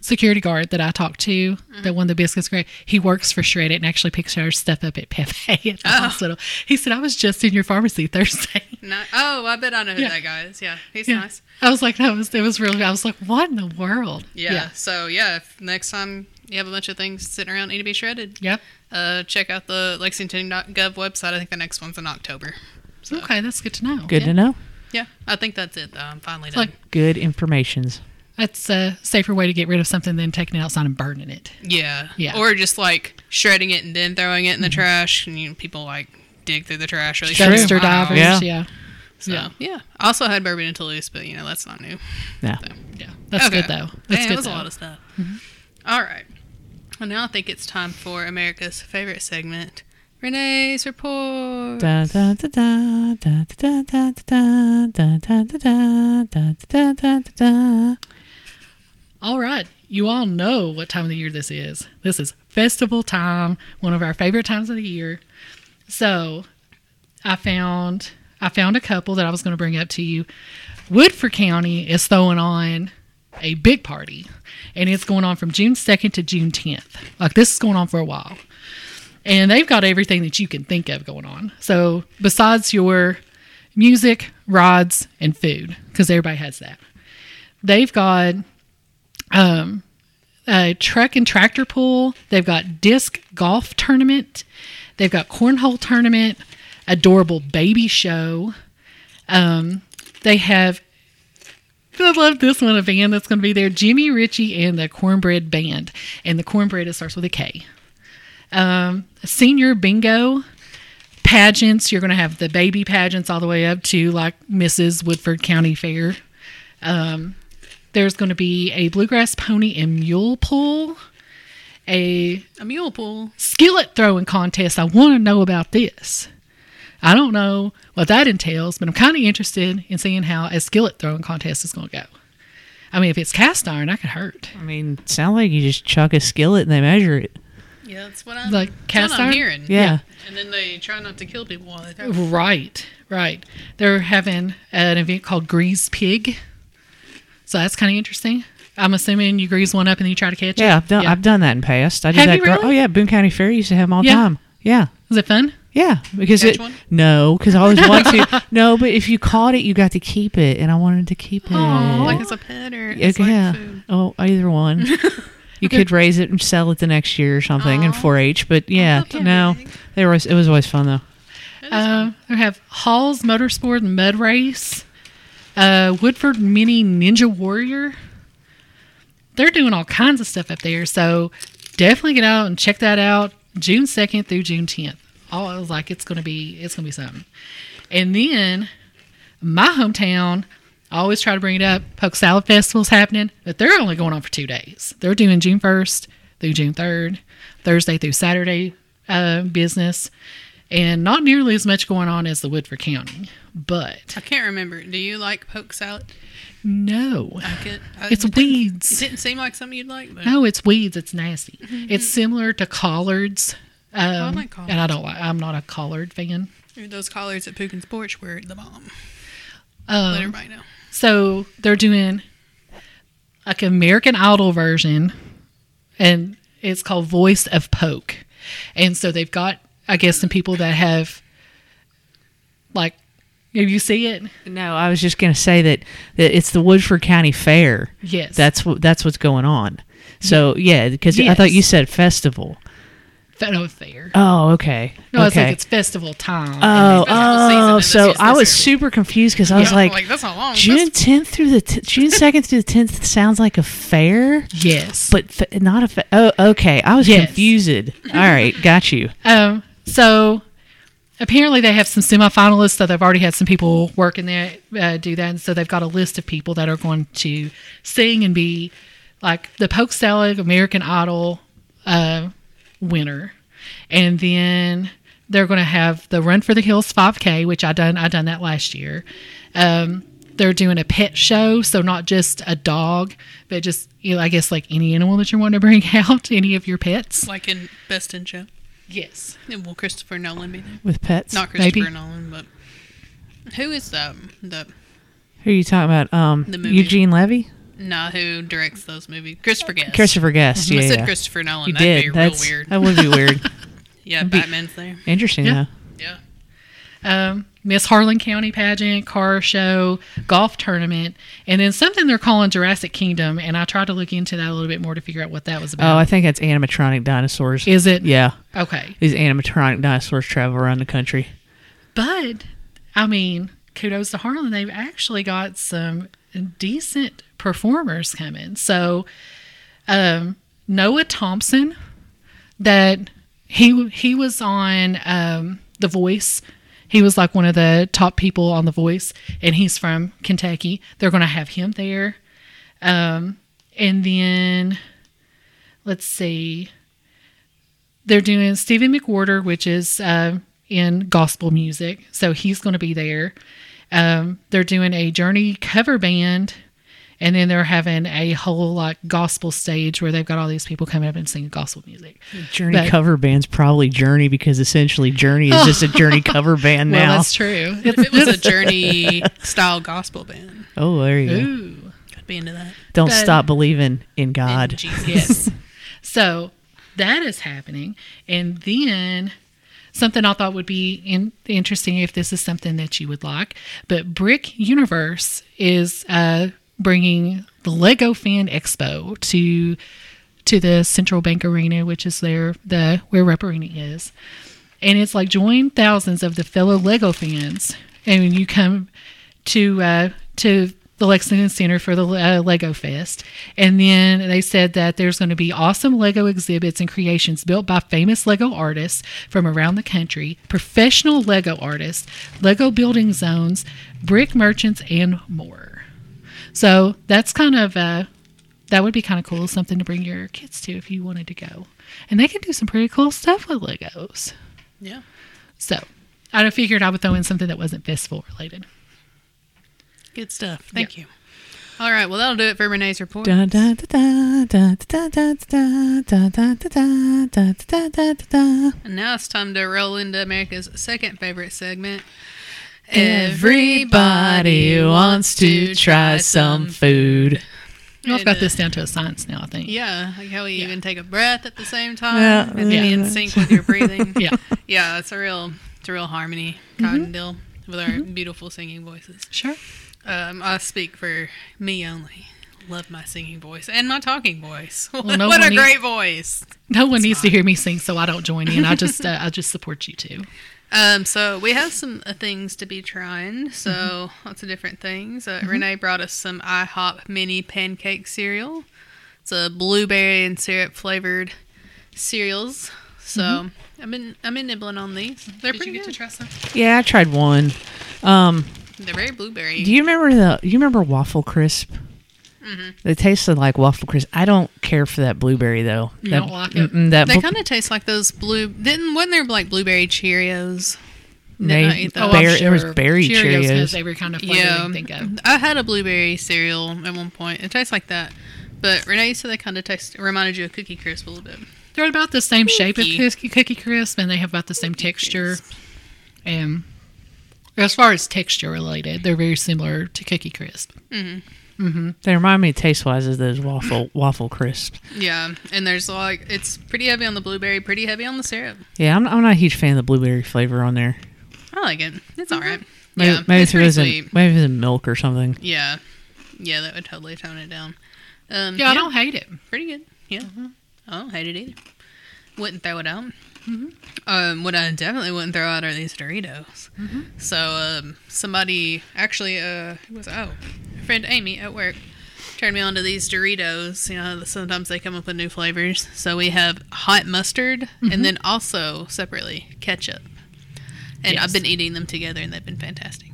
security guard that I talked to, Mm-hmm. that won the biscuits great, he works for Shred It and actually picks our stuff up at Pepe at the Oh. hospital. He said, I was just in your pharmacy Thursday. Not, oh, I bet I know who Yeah. that guy is. Yeah, he's Yeah. nice. I was like, that was it was really I was like, what in the world? Yeah. So yeah, if next time you have a bunch of things sitting around need to be shredded, Yep. uh, check out the Lexington.gov website. I think the next one's in October. So Okay, that's good to know. Good Yeah. to know. yeah, I think that's it. Though. I'm finally It's done. like Good informations. that's a safer way to get rid of something than taking it outside and burning it. yeah. Yeah. Or just like shredding it and then throwing it in the trash, and you know, people like dig through the trash. Really True. Dumpster divers, Yeah. yeah. So, Yeah. yeah. Also had bourbon and Toulouse, but you know that's not new. Yeah. Yeah. That's Okay. good though. That's Man, good it was though. a lot of stuff. All right. Well, now I think it's time for America's favorite segment, Renee's report. Da da da da da da da da da da da da da da da da da. All right. You all know what time of the year this is. This is festival time, one of our favorite times of the year. So, I found I found a couple that I was going to bring up to you. Woodford County is throwing on a big party, and it's going on from June 2nd to June 10th. Like this is going on for a while. And they've got everything that you can think of going on. So, besides your music, rods, and food, because everybody has that, they've got um, a truck and tractor pool. They've got disc golf tournament. They've got cornhole tournament, adorable baby show. Um, they have. I love this one. A band that's going to be there: Jimmy Ritchie and the Cornbread Band, and the Cornbread it starts with a K. Um, senior bingo pageants. You're going to have the baby pageants all the way up to like Mrs. Woodford County Fair. Um, there's going to be a bluegrass pony and mule pull, a A mule pool. skillet throwing contest. I want to know about this. I don't know what that entails, but I'm kind of interested in seeing how a skillet throwing contest is going to go. I mean, if it's cast iron, I could hurt. I mean, sound like you just chuck a skillet and they measure it. Yeah, that's what I'm, Like cast what I'm iron? hearing. Yeah. And then they try not to kill people while they throw. Right, right. They're having an event called Grease Pig. So that's kind of interesting. I'm assuming you grease one up and then you try to catch it. Yeah, I've done. I've done that in past. I did Have that. you really? Oh yeah, Boone County Fair used to have them all the Yeah. time. Yeah, Is it fun? Yeah. Because Catch it one? no, because I always want to. No, but if you caught it, you got to keep it, and I wanted to keep it. Oh, Like it's a pet or Yeah, it's like yeah. food. Oh, either one. you could raise it and sell it the next year or something in 4-H. But yeah, no, they were. It was always fun though. That is Uh, we have Hall's Motorsport and Mud Race, uh, Woodford Mini Ninja Warrior. They're doing all kinds of stuff up there, so definitely get out and check that out. June second through June tenth. Oh, I was like, it's gonna be, it's gonna be something. And then my hometown, I always try to bring it up. Poke Salad Festival's happening, but they're only going on for two days. They're doing June first through June third, Thursday through Saturday uh, business and not nearly as much going on as the Woodford County. But I can't remember. Do you like poke salad? no, I I, it's it didn't- It weeds. didn't seem like something you'd like, but No, it's weeds. It's nasty. It's similar to collards. Um, like and I don't like. I'm not a collared fan. those collards at Pukin's porch were the bomb. Um, Let everybody know. So they're doing like American Idol version, and it's called Voice of Poke. And so they've got, I guess, some people that have, like, if you see it, No, I was just gonna say that, that it's the Woodford County Fair. yes, That's what that's what's going on. So yeah, because I thought you said festival. Fair. Oh, okay. No, it's okay. like it's festival time. Oh, oh, so I was super confused because I was Yeah, like, that's not long. June tenth through the t- June second through the tenth sounds like a fair, yes. but fa- not a. Fa- oh, okay. I was Yes. confused. All right, got you. Um, so apparently they have some semifinalists, so they've already had some people work in there uh, do that, and so they've got a list of people that are going to sing and be like the Poke Salad American Idol uh, winner, and then they're going to have the Run for the Hills 5K, which I done I done that last year. Um, they're doing a pet show, so not just a dog, but just you know, I guess like any animal that you want to bring out, any of your pets. Like in Best in Show. Yes. And will Christopher Nolan be there? with pets. Not Christopher Maybe. Nolan, but who is the the Who are you talking about? Um, The movie. Eugene Levy, nah who directs those movies? Christopher Guest. Christopher Guest. I Yeah, said yeah. Christopher Nolan. You That'd did. be real That's weird. that would be weird. yeah, be- Batman's there. Interesting Yeah. though. Yeah. um, Miss Harlan County pageant, car show, golf tournament, and then something they're calling Jurassic Kingdom. And I tried to look into that a little bit more to figure out what that was about. Oh. I think that's animatronic dinosaurs. Is it? Yeah, Okay. these animatronic dinosaurs travel around the country. But, I mean, kudos to Harlan. They've actually got some decent performers coming. So, um, Noah Thompson, that he he was on um, The Voice. He was like one of the top people on The Voice, and he's from Kentucky. They're going to have him there. Um, and then, let's see, they're doing Stephen McWhorter, which is uh, in gospel music, so he's going to be there. Um, they're doing a Journey cover band, and then they're having a whole like gospel stage where they've got all these people coming up and singing gospel music. Journey But- cover band's probably Journey because essentially Journey is just a Journey cover band Well, now. that's true. If it was a Journey style gospel band, oh, there you go. Ooh. I'd be into that. Don't but- stop believing in In God. Jesus. Yes. so that is happening. And then something I thought would be in, interesting if this is something that you would like. But Brick Universe is uh, bringing the Lego Fan Expo to to the Central Bank Arena, which is there the where Rupp Arena is. And it's like join thousands of the fellow Lego fans, and you come to uh, to the Lexington Center for the uh, Lego Fest, and then they said that there's going to be awesome Lego exhibits and creations built by famous Lego artists from around the country, professional Lego artists, Lego building zones, brick merchants, and more. So that's kind of uh, that would be kind of cool, something to bring your kids to if you wanted to go, and they can do some pretty cool stuff with Legos. Yeah. So I figured I would throw in something that wasn't festival related. Good stuff. Thank you. All right. Well, that'll do it for Renee's report. And now it's time to roll into America's second favorite segment. Everybody wants to try some food. Well, I've got this down to a science now, I think. Yeah, like how we yeah. even take a breath at the same time yeah, and yeah. be in sync with your breathing. yeah, yeah, it's a real, it's a real harmony, cotton mm-hmm. deal, with our mm-hmm. beautiful singing voices. Sure. Um, I speak for me only. Love my singing voice and my talking voice. no what a needs- great voice! No one needs to hear me sing, so I don't join in. I just uh, I just support you too. Um, so we have some uh, things to be trying. So lots of different things. Uh, Renee brought us some IHOP mini pancake cereal. It's a blueberry and syrup flavored cereals. So I've been I've been nibbling on these. They're pretty good. To try some? Yeah, I tried one. Um, They're very blueberry. do you remember the? You remember Waffle Crisp? Mm-hmm. They tasted like waffle crisp. I don't care for that blueberry though. You That- don't like it? That they bl- kind of taste like those blue. Didn't wasn't there like blueberry Cheerios? They- Didn't I eat Oh, those? I'm Berry- there was berry Cheerios Cheerios. has every kind of flavor Yeah, you can think of. I had a blueberry cereal at one point. It tastes like that, but Renee you said they kind of taste reminded you of Cookie Crisp a little bit. They're about the same shape as Cookie. Cookie, Cookie Crisp, and they have about the same texture. And as far as texture related, they're very similar to Cookie Crisp. Mm-hmm. Mm-hmm. They remind me taste wise of those waffle waffle crisps. Yeah, and there's like it's pretty heavy on the blueberry, pretty heavy on the syrup. Yeah, I'm, I'm not a huge fan of the blueberry flavor on there. I like it. It's all right. Mm-hmm. Maybe, yeah, maybe it's if it pretty sweet. maybe if it milk or something. Yeah, yeah, that would totally tone it down. Um, Yeah, I don't hate it. pretty good. Yeah, I don't hate it either. Wouldn't throw it out. Um, what I definitely wouldn't throw out are these Doritos. So um, somebody actually, uh, who was oh, friend Amy at work turned me on to these Doritos. You know, sometimes they come up with new flavors. So we have hot mustard and then also separately ketchup. And Yes. I've been eating them together and they've been fantastic.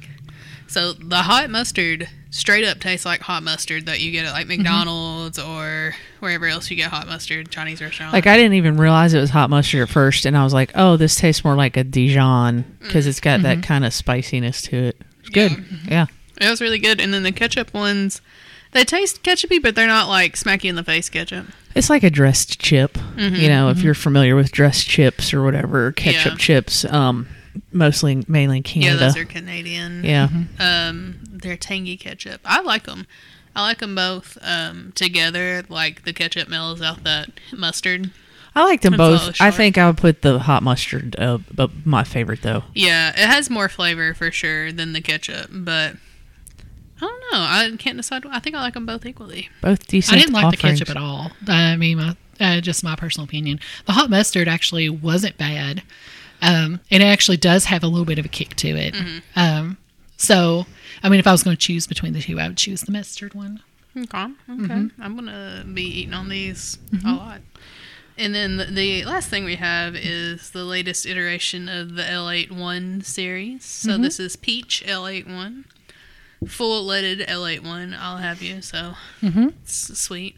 So the hot mustard straight up tastes like hot mustard that you get at like mm-hmm. McDonald's or wherever else you get hot mustard, Chinese restaurant. Like I didn't even realize it was hot mustard at first, and I was like, "Oh, this tastes more like a Dijon mm. because it's got that mm-hmm. kind of spiciness to it." It's good. Mm-hmm. Yeah. it was really good. And then the ketchup ones, they taste ketchupy, but they're not like smacky in the face ketchup. It's like a dressed chip. You know, if you're familiar with dressed chips or whatever, ketchup Mm-hmm. Yeah. chips, um, mostly mainly in Yeah, those are Canadian. Yeah. Um, they're tangy ketchup. I like them. I like them both um, together. Like the ketchup mellows out that mustard. I like them both. I think I would put the hot mustard, uh, but my favorite though. Yeah, it has more flavor for sure than the ketchup, but I don't know. I can't decide. I think I like them both equally. Both decent. I didn't like the ketchup at all. I mean, my, uh, just my personal opinion. The hot mustard actually wasn't bad, um, and it actually does have a little bit of a kick to it. Mm-hmm. Um, so, I mean, if I was going to choose between the two, I would choose the mustard one. Okay. Okay. Mm-hmm. I'm gonna be eating on these mm-hmm. a lot. And then the, the last thing we have is the latest iteration of the Ale-8-One series. So this is Peach Ale-8-One, full leaded Ale-8-One. I'll have you. So it's sweet.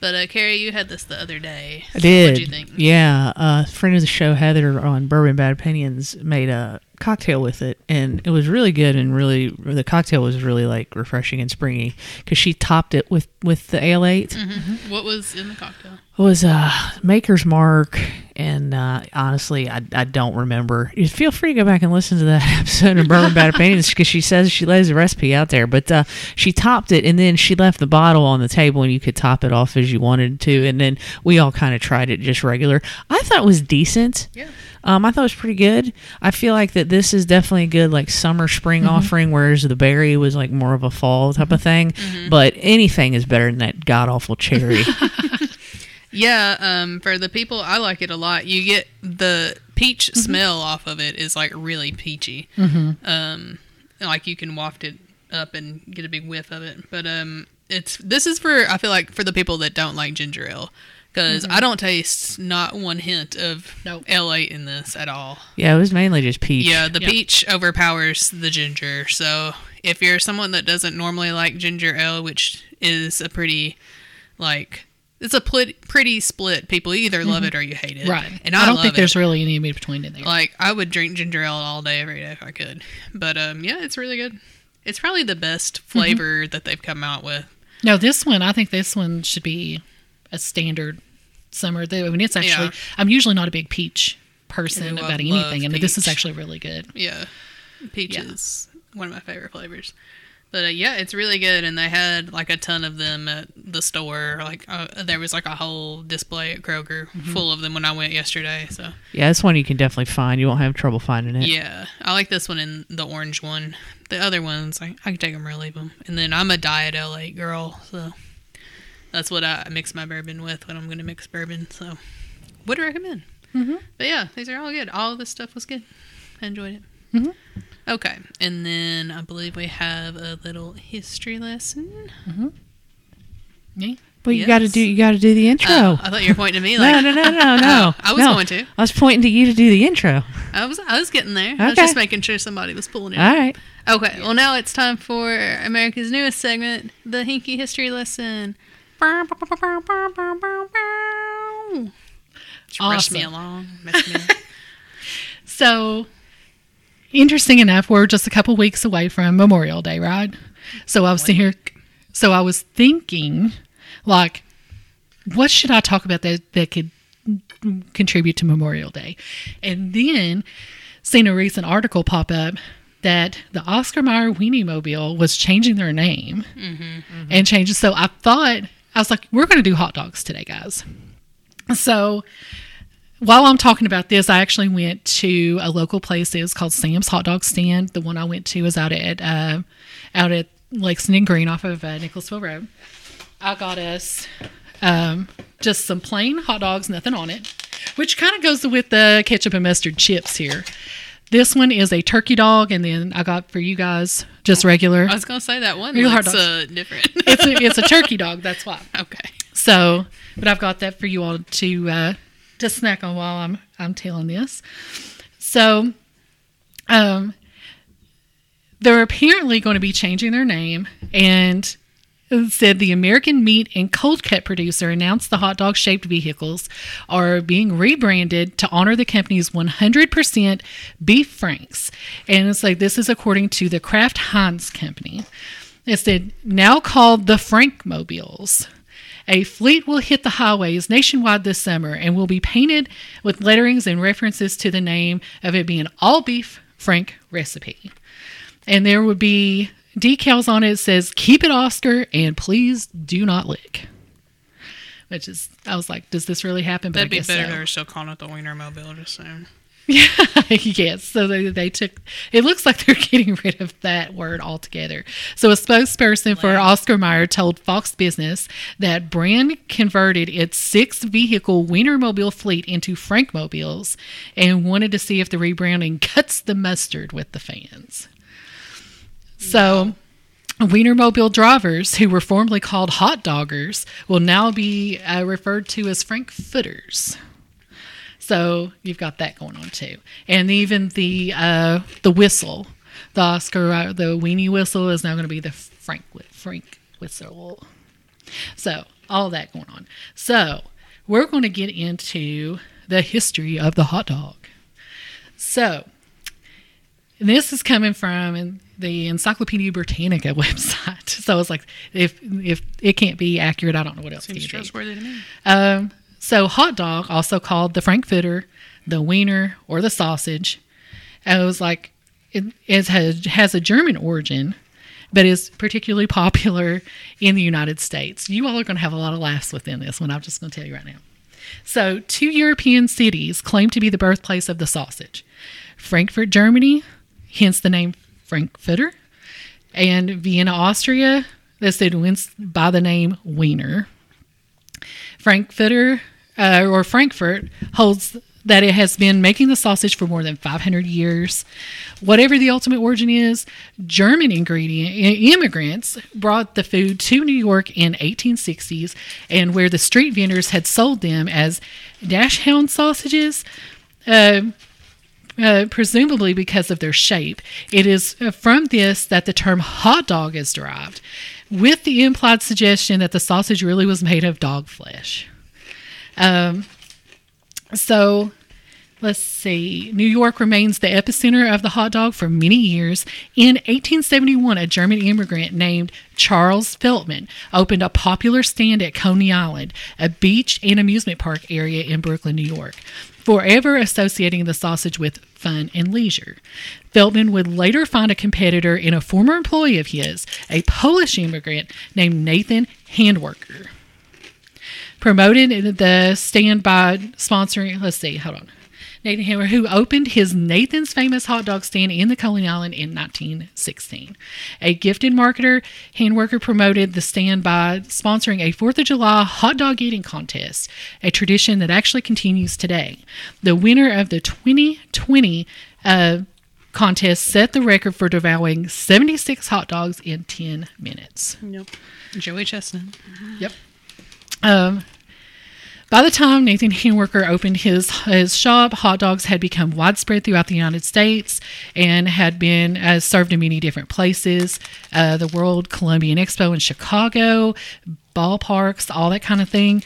But uh, Carrie, you had this the other day. I did. What'd you think? Yeah, uh, friend of the show, Heather on Bourbon Bad Opinions, made a cocktail with it, and it was really good. And really, the cocktail was really like refreshing and springy because she topped it with with the ale eight. What was in the cocktail? It was uh, Maker's Mark, and uh, honestly, I, I don't remember. You Feel free to go back and listen to that episode of Bourbon Bad Opinions because she says she lays the recipe out there. But uh, she topped it, and then she left the bottle on the table, and you could top it off as you wanted to. And then we all kind of tried it just regular. I thought it was decent. Yeah. Um, I thought it was pretty good. I feel like that this is definitely a good like summer spring offering, whereas the berry was like more of a fall type of thing. But anything is better than that god awful cherry. Yeah, um, for the people, I like it a lot. You get the peach smell off of it is like really peachy. Um, like you can waft it up and get a big whiff of it. But um, it's this is for I feel like for the people that don't like ginger ale because mm-hmm. I don't taste not one hint of Nope. Ale-8 in this at all. yeah, it was mainly just peach. Yeah, the Yeah. peach overpowers the ginger. So if you're someone that doesn't normally like ginger ale, which is a pretty like it's a pl- pretty split. People either love mm-hmm. it or you hate it. Right. And I, I, don't love think it. there's really any in between in there. like I would drink ginger ale all day, every day if I could. But um, yeah, it's really good. It's probably the best mm-hmm. flavor that they've come out with. No, this one, I think this one should be a standard summer. I mean, it's actually, Yeah. I'm usually not a big peach person Ooh, about love anything, and this is actually really good. Yeah, peach Yeah. is one of my favorite flavors. But uh, yeah, it's really good, and they had like a ton of them at the store. Like uh, there was like a whole display at Kroger Mm-hmm. full of them when I went yesterday. So Yeah, this one you can definitely find. You won't have trouble finding it. yeah, I like this one and the orange one. The other ones, I, I can take them or leave them. And then I'm a diet Ale-8 girl, so that's what I mix my bourbon with when I'm going to mix bourbon. So would recommend. Mm-hmm. But yeah, these are all good. All of this stuff was good. I enjoyed it. Mhm. Okay, and then I believe we have a little history lesson. Me? But you got to do you got to do the intro. Oh, I thought you were pointing to me like no, no, no, no, no. I was no. going to. I was pointing to you to do the intro. I was I was getting there. I was just making sure somebody was pulling it. All right. Okay, well now it's time for America's newest segment, the Hinky History Lesson. Just rush me along. me. So, interesting enough, we're just a couple weeks away from Memorial Day, right? So I was sitting here, so I was thinking, like, what should I talk about that that could contribute to Memorial Day? And then seen a recent article pop up that the Oscar Mayer Weenie Mobile was changing their name mm-hmm. and changing. So I thought I was like, we're going to do hot dogs today, guys. So while I'm talking about this, I actually went to a local place. It was called Sam's Hot Dog Stand. The one I went to was out at uh, out at Lexington Green off of uh, Nicholasville Road. I got us um, just some plain hot dogs, nothing on it, which kind of goes with the ketchup and mustard chips here. This one is a turkey dog, and then I got for you guys just regular. I was gonna say that one Real hard uh, different. It's a, it's a turkey dog. That's why. okay. So, but I've got that for you all to uh, to snack on while I'm I'm telling this. So, um, they're apparently going to be changing their name and said the American meat and cold cut producer announced the hot dog shaped vehicles are being rebranded to honor the company's 100% beef franks. And it's like this is according to the Kraft Heinz company. It said now called the Frank Mobiles. A fleet will hit the highways nationwide this summer and will be painted with letterings and references to the name of it being all beef Frank recipe. And there would be decals on it says keep it Oscar and please do not lick. Which is I was like, does this really happen? But That'd I be better so. they're still calling it the Wiener Mobile just soon. Yeah, yes. So they, they took, it looks like they're getting rid of that word altogether. So a spokesperson for Oscar Mayer told Fox Business that brand converted its six vehicle Wienermobile fleet into Frankmobiles and wanted to see if the rebranding cuts the mustard with the fans. So. Wienermobile drivers, who were formerly called hot doggers, will now be uh, referred to as frankfooters. So you've got that going on too, and even the uh, the whistle, the Oscar, uh, the weenie whistle is now going to be the Frank Frank whistle. So all that going on. So we're going to get into the history of the hot dog. So and this is coming from the Encyclopedia Britannica website. So it's like if if it can't be accurate, I don't know what else Seems trustworthy to me. Um, so hot dog, also called the frankfurter, the wiener, or the sausage, and it was like it, it has, has a German origin, but is particularly popular in the United States. You all are going to have a lot of laughs within this one. I'm just going to tell you right now. So, two European cities claim to be the birthplace of the sausage Frankfurt, Germany, hence the name Frankfurter, and Vienna, Austria, listed wins by the name Wiener. Frankfurter uh, or Frankfurt holds that it has been making the sausage for more than 500 years. Whatever the ultimate origin is, German ingredient immigrants brought the food to New York in 1860s, and where the street vendors had sold them as dachshund sausages. Uh, uh, presumably because of their shape. It is uh, from this that the term hot dog is derived, with the implied suggestion that the sausage really was made of dog flesh. Um, so let's see. New York remains the epicenter of the hot dog for many years. In 1871, a German immigrant named Charles Feltman opened a popular stand at Coney Island, a beach and amusement park area in Brooklyn, New York, forever associating the sausage with fun and leisure. Feltman would later find a competitor in a former employee of his, a Polish immigrant named Nathan Handwerker promoted the standby sponsoring. Let's see, hold on. Nathan Hammer, who opened his Nathan's Famous Hot Dog stand in the Coney Island in 1916. A gifted marketer, Handwerker promoted the stand by sponsoring a 4th of July hot dog eating contest, a tradition that actually continues today. The winner of the 2020 uh, contest set the record for devouring 76 hot dogs in 10 minutes. Yep. Joey Chestnut. Yep. Um, by the time Nathan Handwerker opened his his shop, hot dogs had become widespread throughout the United States and had been uh, served in many different places. Uh, the World Columbian Expo in Chicago, ballparks, all that kind of thing.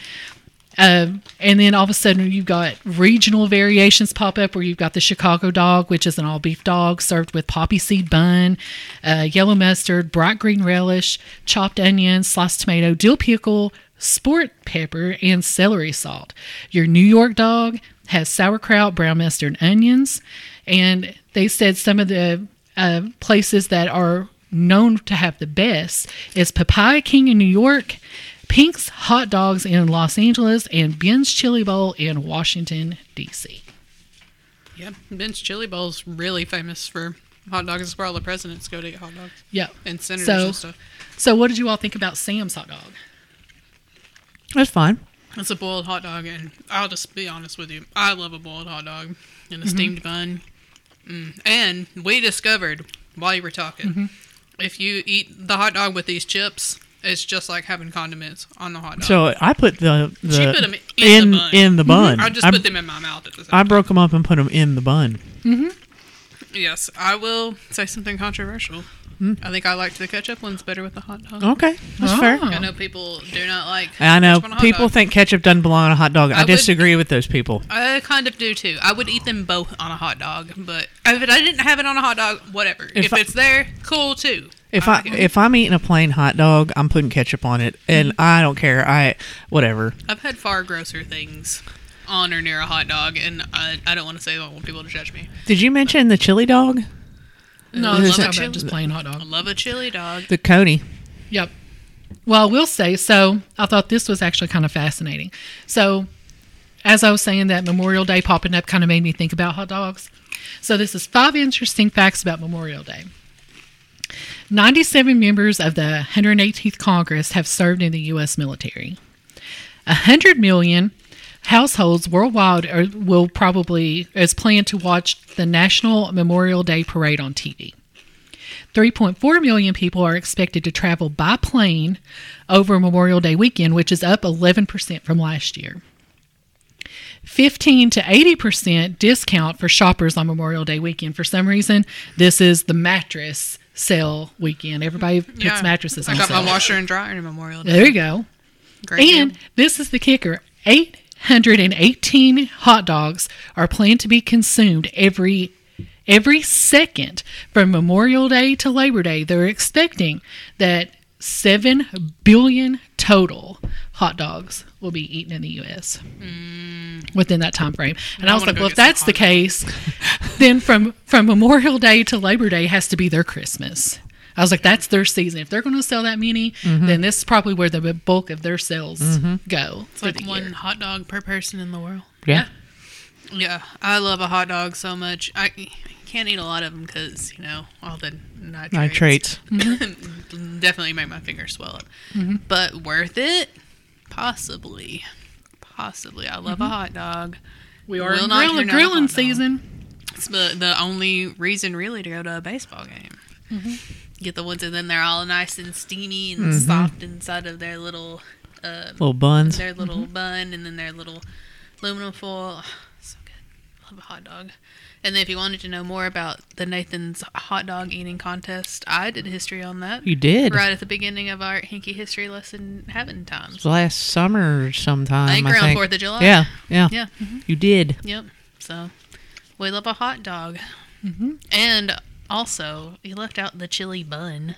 Um, and then all of a sudden, you've got regional variations pop up where you've got the Chicago dog, which is an all beef dog served with poppy seed bun, uh, yellow mustard, bright green relish, chopped onions, sliced tomato, dill pickle, sport pepper, and celery salt. Your New York dog has sauerkraut, brown mustard, and onions. And they said some of the uh, places that are known to have the best is Papaya King in New York, Pink's Hot Dogs in Los Angeles, and Ben's Chili Bowl in Washington, D.C. Yeah. Ben's Chili Bowl's really famous for hot dogs. That's where all the presidents go to get hot dogs. Yeah. And senators So- and stuff. So, what did you all think about Sam's hot dog? That's fine. It's a boiled hot dog, and I'll just be honest with you. I love a boiled hot dog and Mm-hmm. a steamed bun. Mm. And we discovered while you were talking, Mm-hmm. if you eat the hot dog with these chips, it's just like having condiments on the hot dog. So I put the the She put 'em in in the bun. in the bun. I just I, put them in my mouth at the same I broke them up and put them in the bun. Yes, I will say something controversial. Hmm? I think I liked the ketchup ones better with the hot dog. Okay, that's Oh. fair. I know people do not like. I know ketchup on a hot people dog. think ketchup doesn't belong on a hot dog. I, I would- disagree with those people. I kind of do too. I would eat them both on a hot dog, but if I didn't have it on a hot dog, whatever. If If, I- it's there, cool too. If I like if I'm eating a plain hot dog, I'm putting ketchup on it, and Mm-hmm. I don't care. I whatever. I've had far grosser things on or near a hot dog, and I, I don't want to say I want people to judge me. Did you mention the chili dog, No, I it's love not a chili- about just plain hot dog. I love a chili dog. the Coney? Yep. Well, I will say so. I thought this was actually kind of fascinating. So, as I was saying, that Memorial Day popping up kind of made me think about hot dogs. So, this is five interesting facts about Memorial Day. 97 members of the 118th Congress have served in the U.S. military. 100 million households worldwide are, will probably is planned to watch the National Memorial Day Parade on TV. 3.4 million people are expected to travel by plane over Memorial Day weekend, which is up 11% from last year. 15 to 80% discount for shoppers on Memorial Day weekend. For some reason, this is the mattress sale weekend. Everybody puts Yeah. mattresses on I got sale. my washer and dryer in Memorial Day. there you go. Great And deal. this is the kicker 818 hot dogs are planned to be consumed every every second from Memorial Day to Labor Day. They're expecting that 7 billion total hot dogs will be eaten in the US within that time frame. And I, I was like, well if that's the case, then from from Memorial Day to Labor Day has to be their Christmas. I was like, that's their season. If they're going to sell that many, Mm-hmm. then this is probably where the bulk of their sales go It's like one year. hot dog per person in the world. Yeah. Yeah, I love a hot dog so much. I can't eat a lot of them because you know all the nitrates. Nitrates. Definitely make my fingers swell up. Mm-hmm. But worth it? Possibly. Possibly. I love a hot dog. We are Will in not grill- turn grilling season. It's the, the only reason really to go to a baseball game. Mm-hmm. Get the ones and then they're all nice and steamy and soft inside of their little uh, Little buns. their little bun and then their little aluminum foil. So good. Love a hot dog. And then if you wanted to know more about the Nathan's hot dog eating contest, I did history on that. You did. Right at the beginning of our Hinky history lesson having times. Last summer sometime. I think I around think. Fourth of July. Yeah, yeah. Yeah. You did. Yep. So we love a hot dog. Mm-hmm. And also, you left out the chili bun.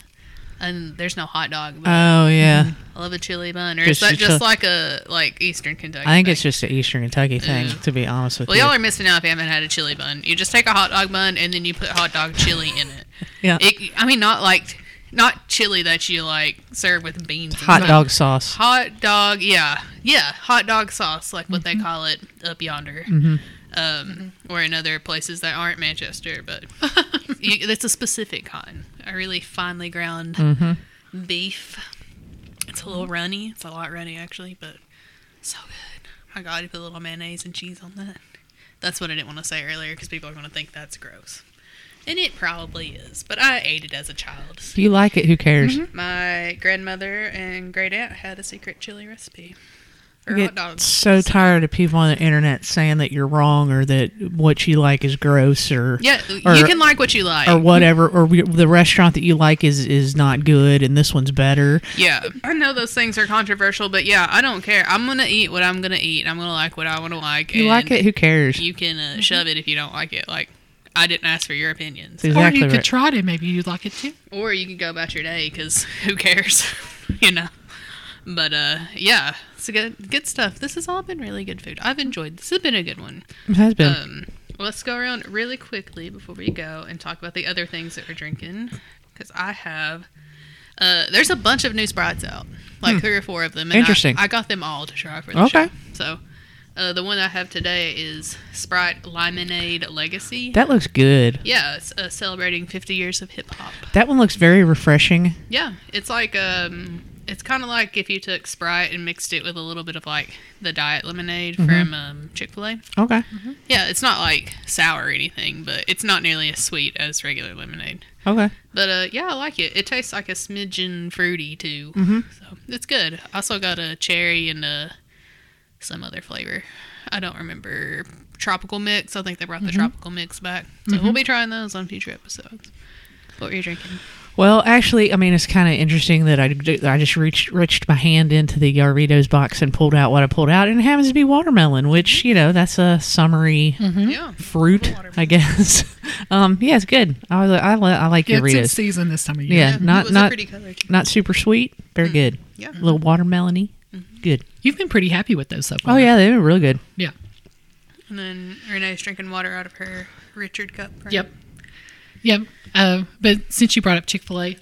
And there's no hot dog. But Oh yeah. I love a chili bun. Or Just is that just like a like Eastern Kentucky? I think thing? it's just an Eastern Kentucky thing, Mm. to be honest with Well, you. Well y'all are missing out if you haven't had a chili bun. You just take a hot dog bun and then you put hot dog chili in it. yeah. it I mean, not like not chili that you like serve with beans. Hot dog sauce. Hot dog, yeah, yeah, hot dog sauce, like what Mm-hmm. they call it up yonder, um, or in other places that aren't Manchester. But you, it's a specific kind, a really finely ground Mm-hmm. beef. It's a little runny. It's a lot runny actually, but so good. My God, you put a little mayonnaise and cheese on that. That's what I didn't want to say earlier because people are going to think that's gross. And it probably is, but I ate it as a child. If you like it, who cares? My grandmother and great aunt had a secret chili recipe I get so tired of people on the internet saying that you're wrong or that what you like is gross or Yeah, or, you can like what you like. or whatever or we- the restaurant that you like is is not good and this one's better. yeah, I know those things are controversial, but yeah, I don't care. I'm gonna eat what I'm gonna eat. I'm gonna like what I want to like. You like it, who cares? You can uh, shove it if you don't like it. Like I didn't ask for your opinions, Exactly or you right. could try it maybe you'd like it too. or you can go about your day because who cares, you know. But uh, yeah, it's good good stuff. This has all been really good food. I've enjoyed. This has been a good one. It has been. Um, let's go around really quickly before we go and talk about the other things that we're drinking. Because I have, uh, there's a bunch of new sprites out, like three or four of them. And I- Interesting. I, got them all to try for the Okay. show. So, uh, the one I have today is Sprite Lemonade Legacy. that looks good. yeah, it's uh, celebrating 50 years of hip hop. That one looks very refreshing. Yeah, it's like um, it's kind of like if you took Sprite and mixed it with a little bit of like the diet lemonade from um, Chick Fil A. Okay. Yeah, it's not like sour or anything, but it's not nearly as sweet as regular lemonade. Okay. But uh, yeah, I like it. It tastes like a smidgen fruity too, Mhm. so it's good. I also got a cherry and uh, some other flavor. I don't remember tropical mix. I think they brought the Mm-hmm. tropical mix back, so we'll be trying those on future episodes. What were you drinking? Well, actually, I mean, it's kind of interesting that I, I just reached reached my hand into the Jarritos box and pulled out what I pulled out, and it happens to be watermelon, which you know that's a summery mm-hmm. Yeah, fruit, I guess. um, yeah, it's good. I I, I, I like Yeah, it's in season this time of year. Yeah, Yeah, it not not pretty not super sweet, very mm. good. Yeah. a little watermelony, mm-hmm. good. You've been pretty happy with those so far. Oh yeah, they were real good. Yeah. And then Renee's drinking water out of her Richard cup. right? Yep. Yep. Uh, but since you brought up Chick fil A,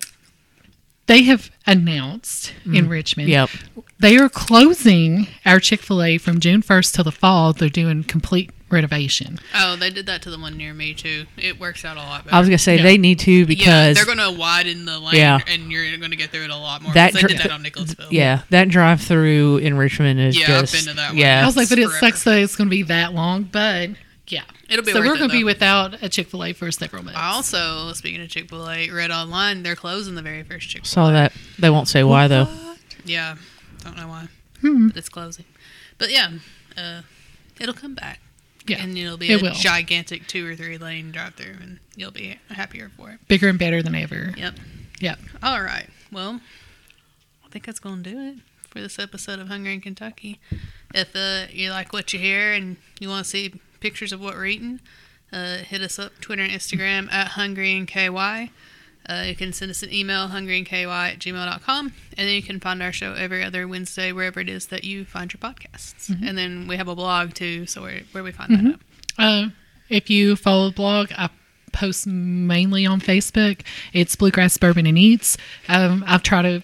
they have announced in Richmond Yep. they are closing our Chick fil A from June 1st till the fall. They're doing complete renovation. Oh, they did that to the one near me too. It works out a lot better. I was gonna say Yeah. they need to yeah, because they're going to widen the lane, Yeah. and you're going to get through it a lot more. That That they did that on Nicholasville. yeah, that drive through in Richmond is Yeah, I've just been to that one. yeah. I was like, but it forever. sucks that it's going to be that long, but yeah. It'll be so worth we're going to be without a Chick fil A for several months. I also, speaking of Chick Fil A, read online they're closing the very first Chick Fil A. saw that. They won't say why though. Yeah, don't know why, Hmm. but it's closing. But yeah, uh, it'll come back. Yeah, and it'll be it a will. gigantic two or three lane drive through, and you'll be happier for it. Bigger and better than ever. Yep. Yep. All right. Well, I think that's going to do it for this episode of Hungry in Kentucky. If uh, you like what you hear and you want to see pictures of what we're eating, uh, hit us up Twitter and Instagram at Hungry in KY. Uh, you can send us an email, hungryinky at gmail.com, and then you can find our show every other Wednesday, wherever it is that you find your podcasts. And then we have a blog too, so where, where we find that up. Uh, if you follow the blog, I post mainly on Facebook. It's Bluegrass Bourbon and Eats. Um, I've tried to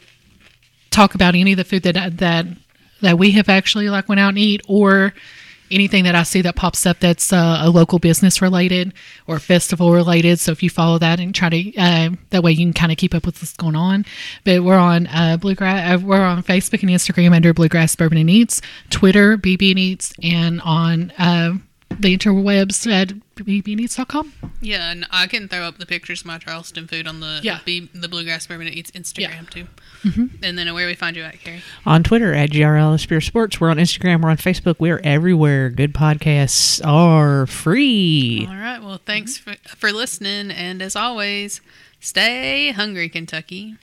talk about any of the food that that that we have actually like went out and eat, or anything that I see that pops up that's uh, a local business related or festival related. So if you follow that and try to uh, that way you can kind of keep up with what's going on. But we're on uh, Bluegrass. Uh, we're on Facebook and Instagram under Bluegrass Bourbon and Eats, Twitter BB and Eats, and on uh, the interwebs at bbandeats.com. Yeah, and I can throw up the pictures of my Charleston food on the Yeah. B, the Bluegrass Bourbon and Eats Instagram Yeah. too. And then uh, where we find you at, Carrie? On Twitter at GRLS Beer Sports. We're on Instagram. We're on Facebook. We're everywhere. Good podcasts are free. All right. Well, thanks for, for listening, and as always, stay hungry, Kentucky.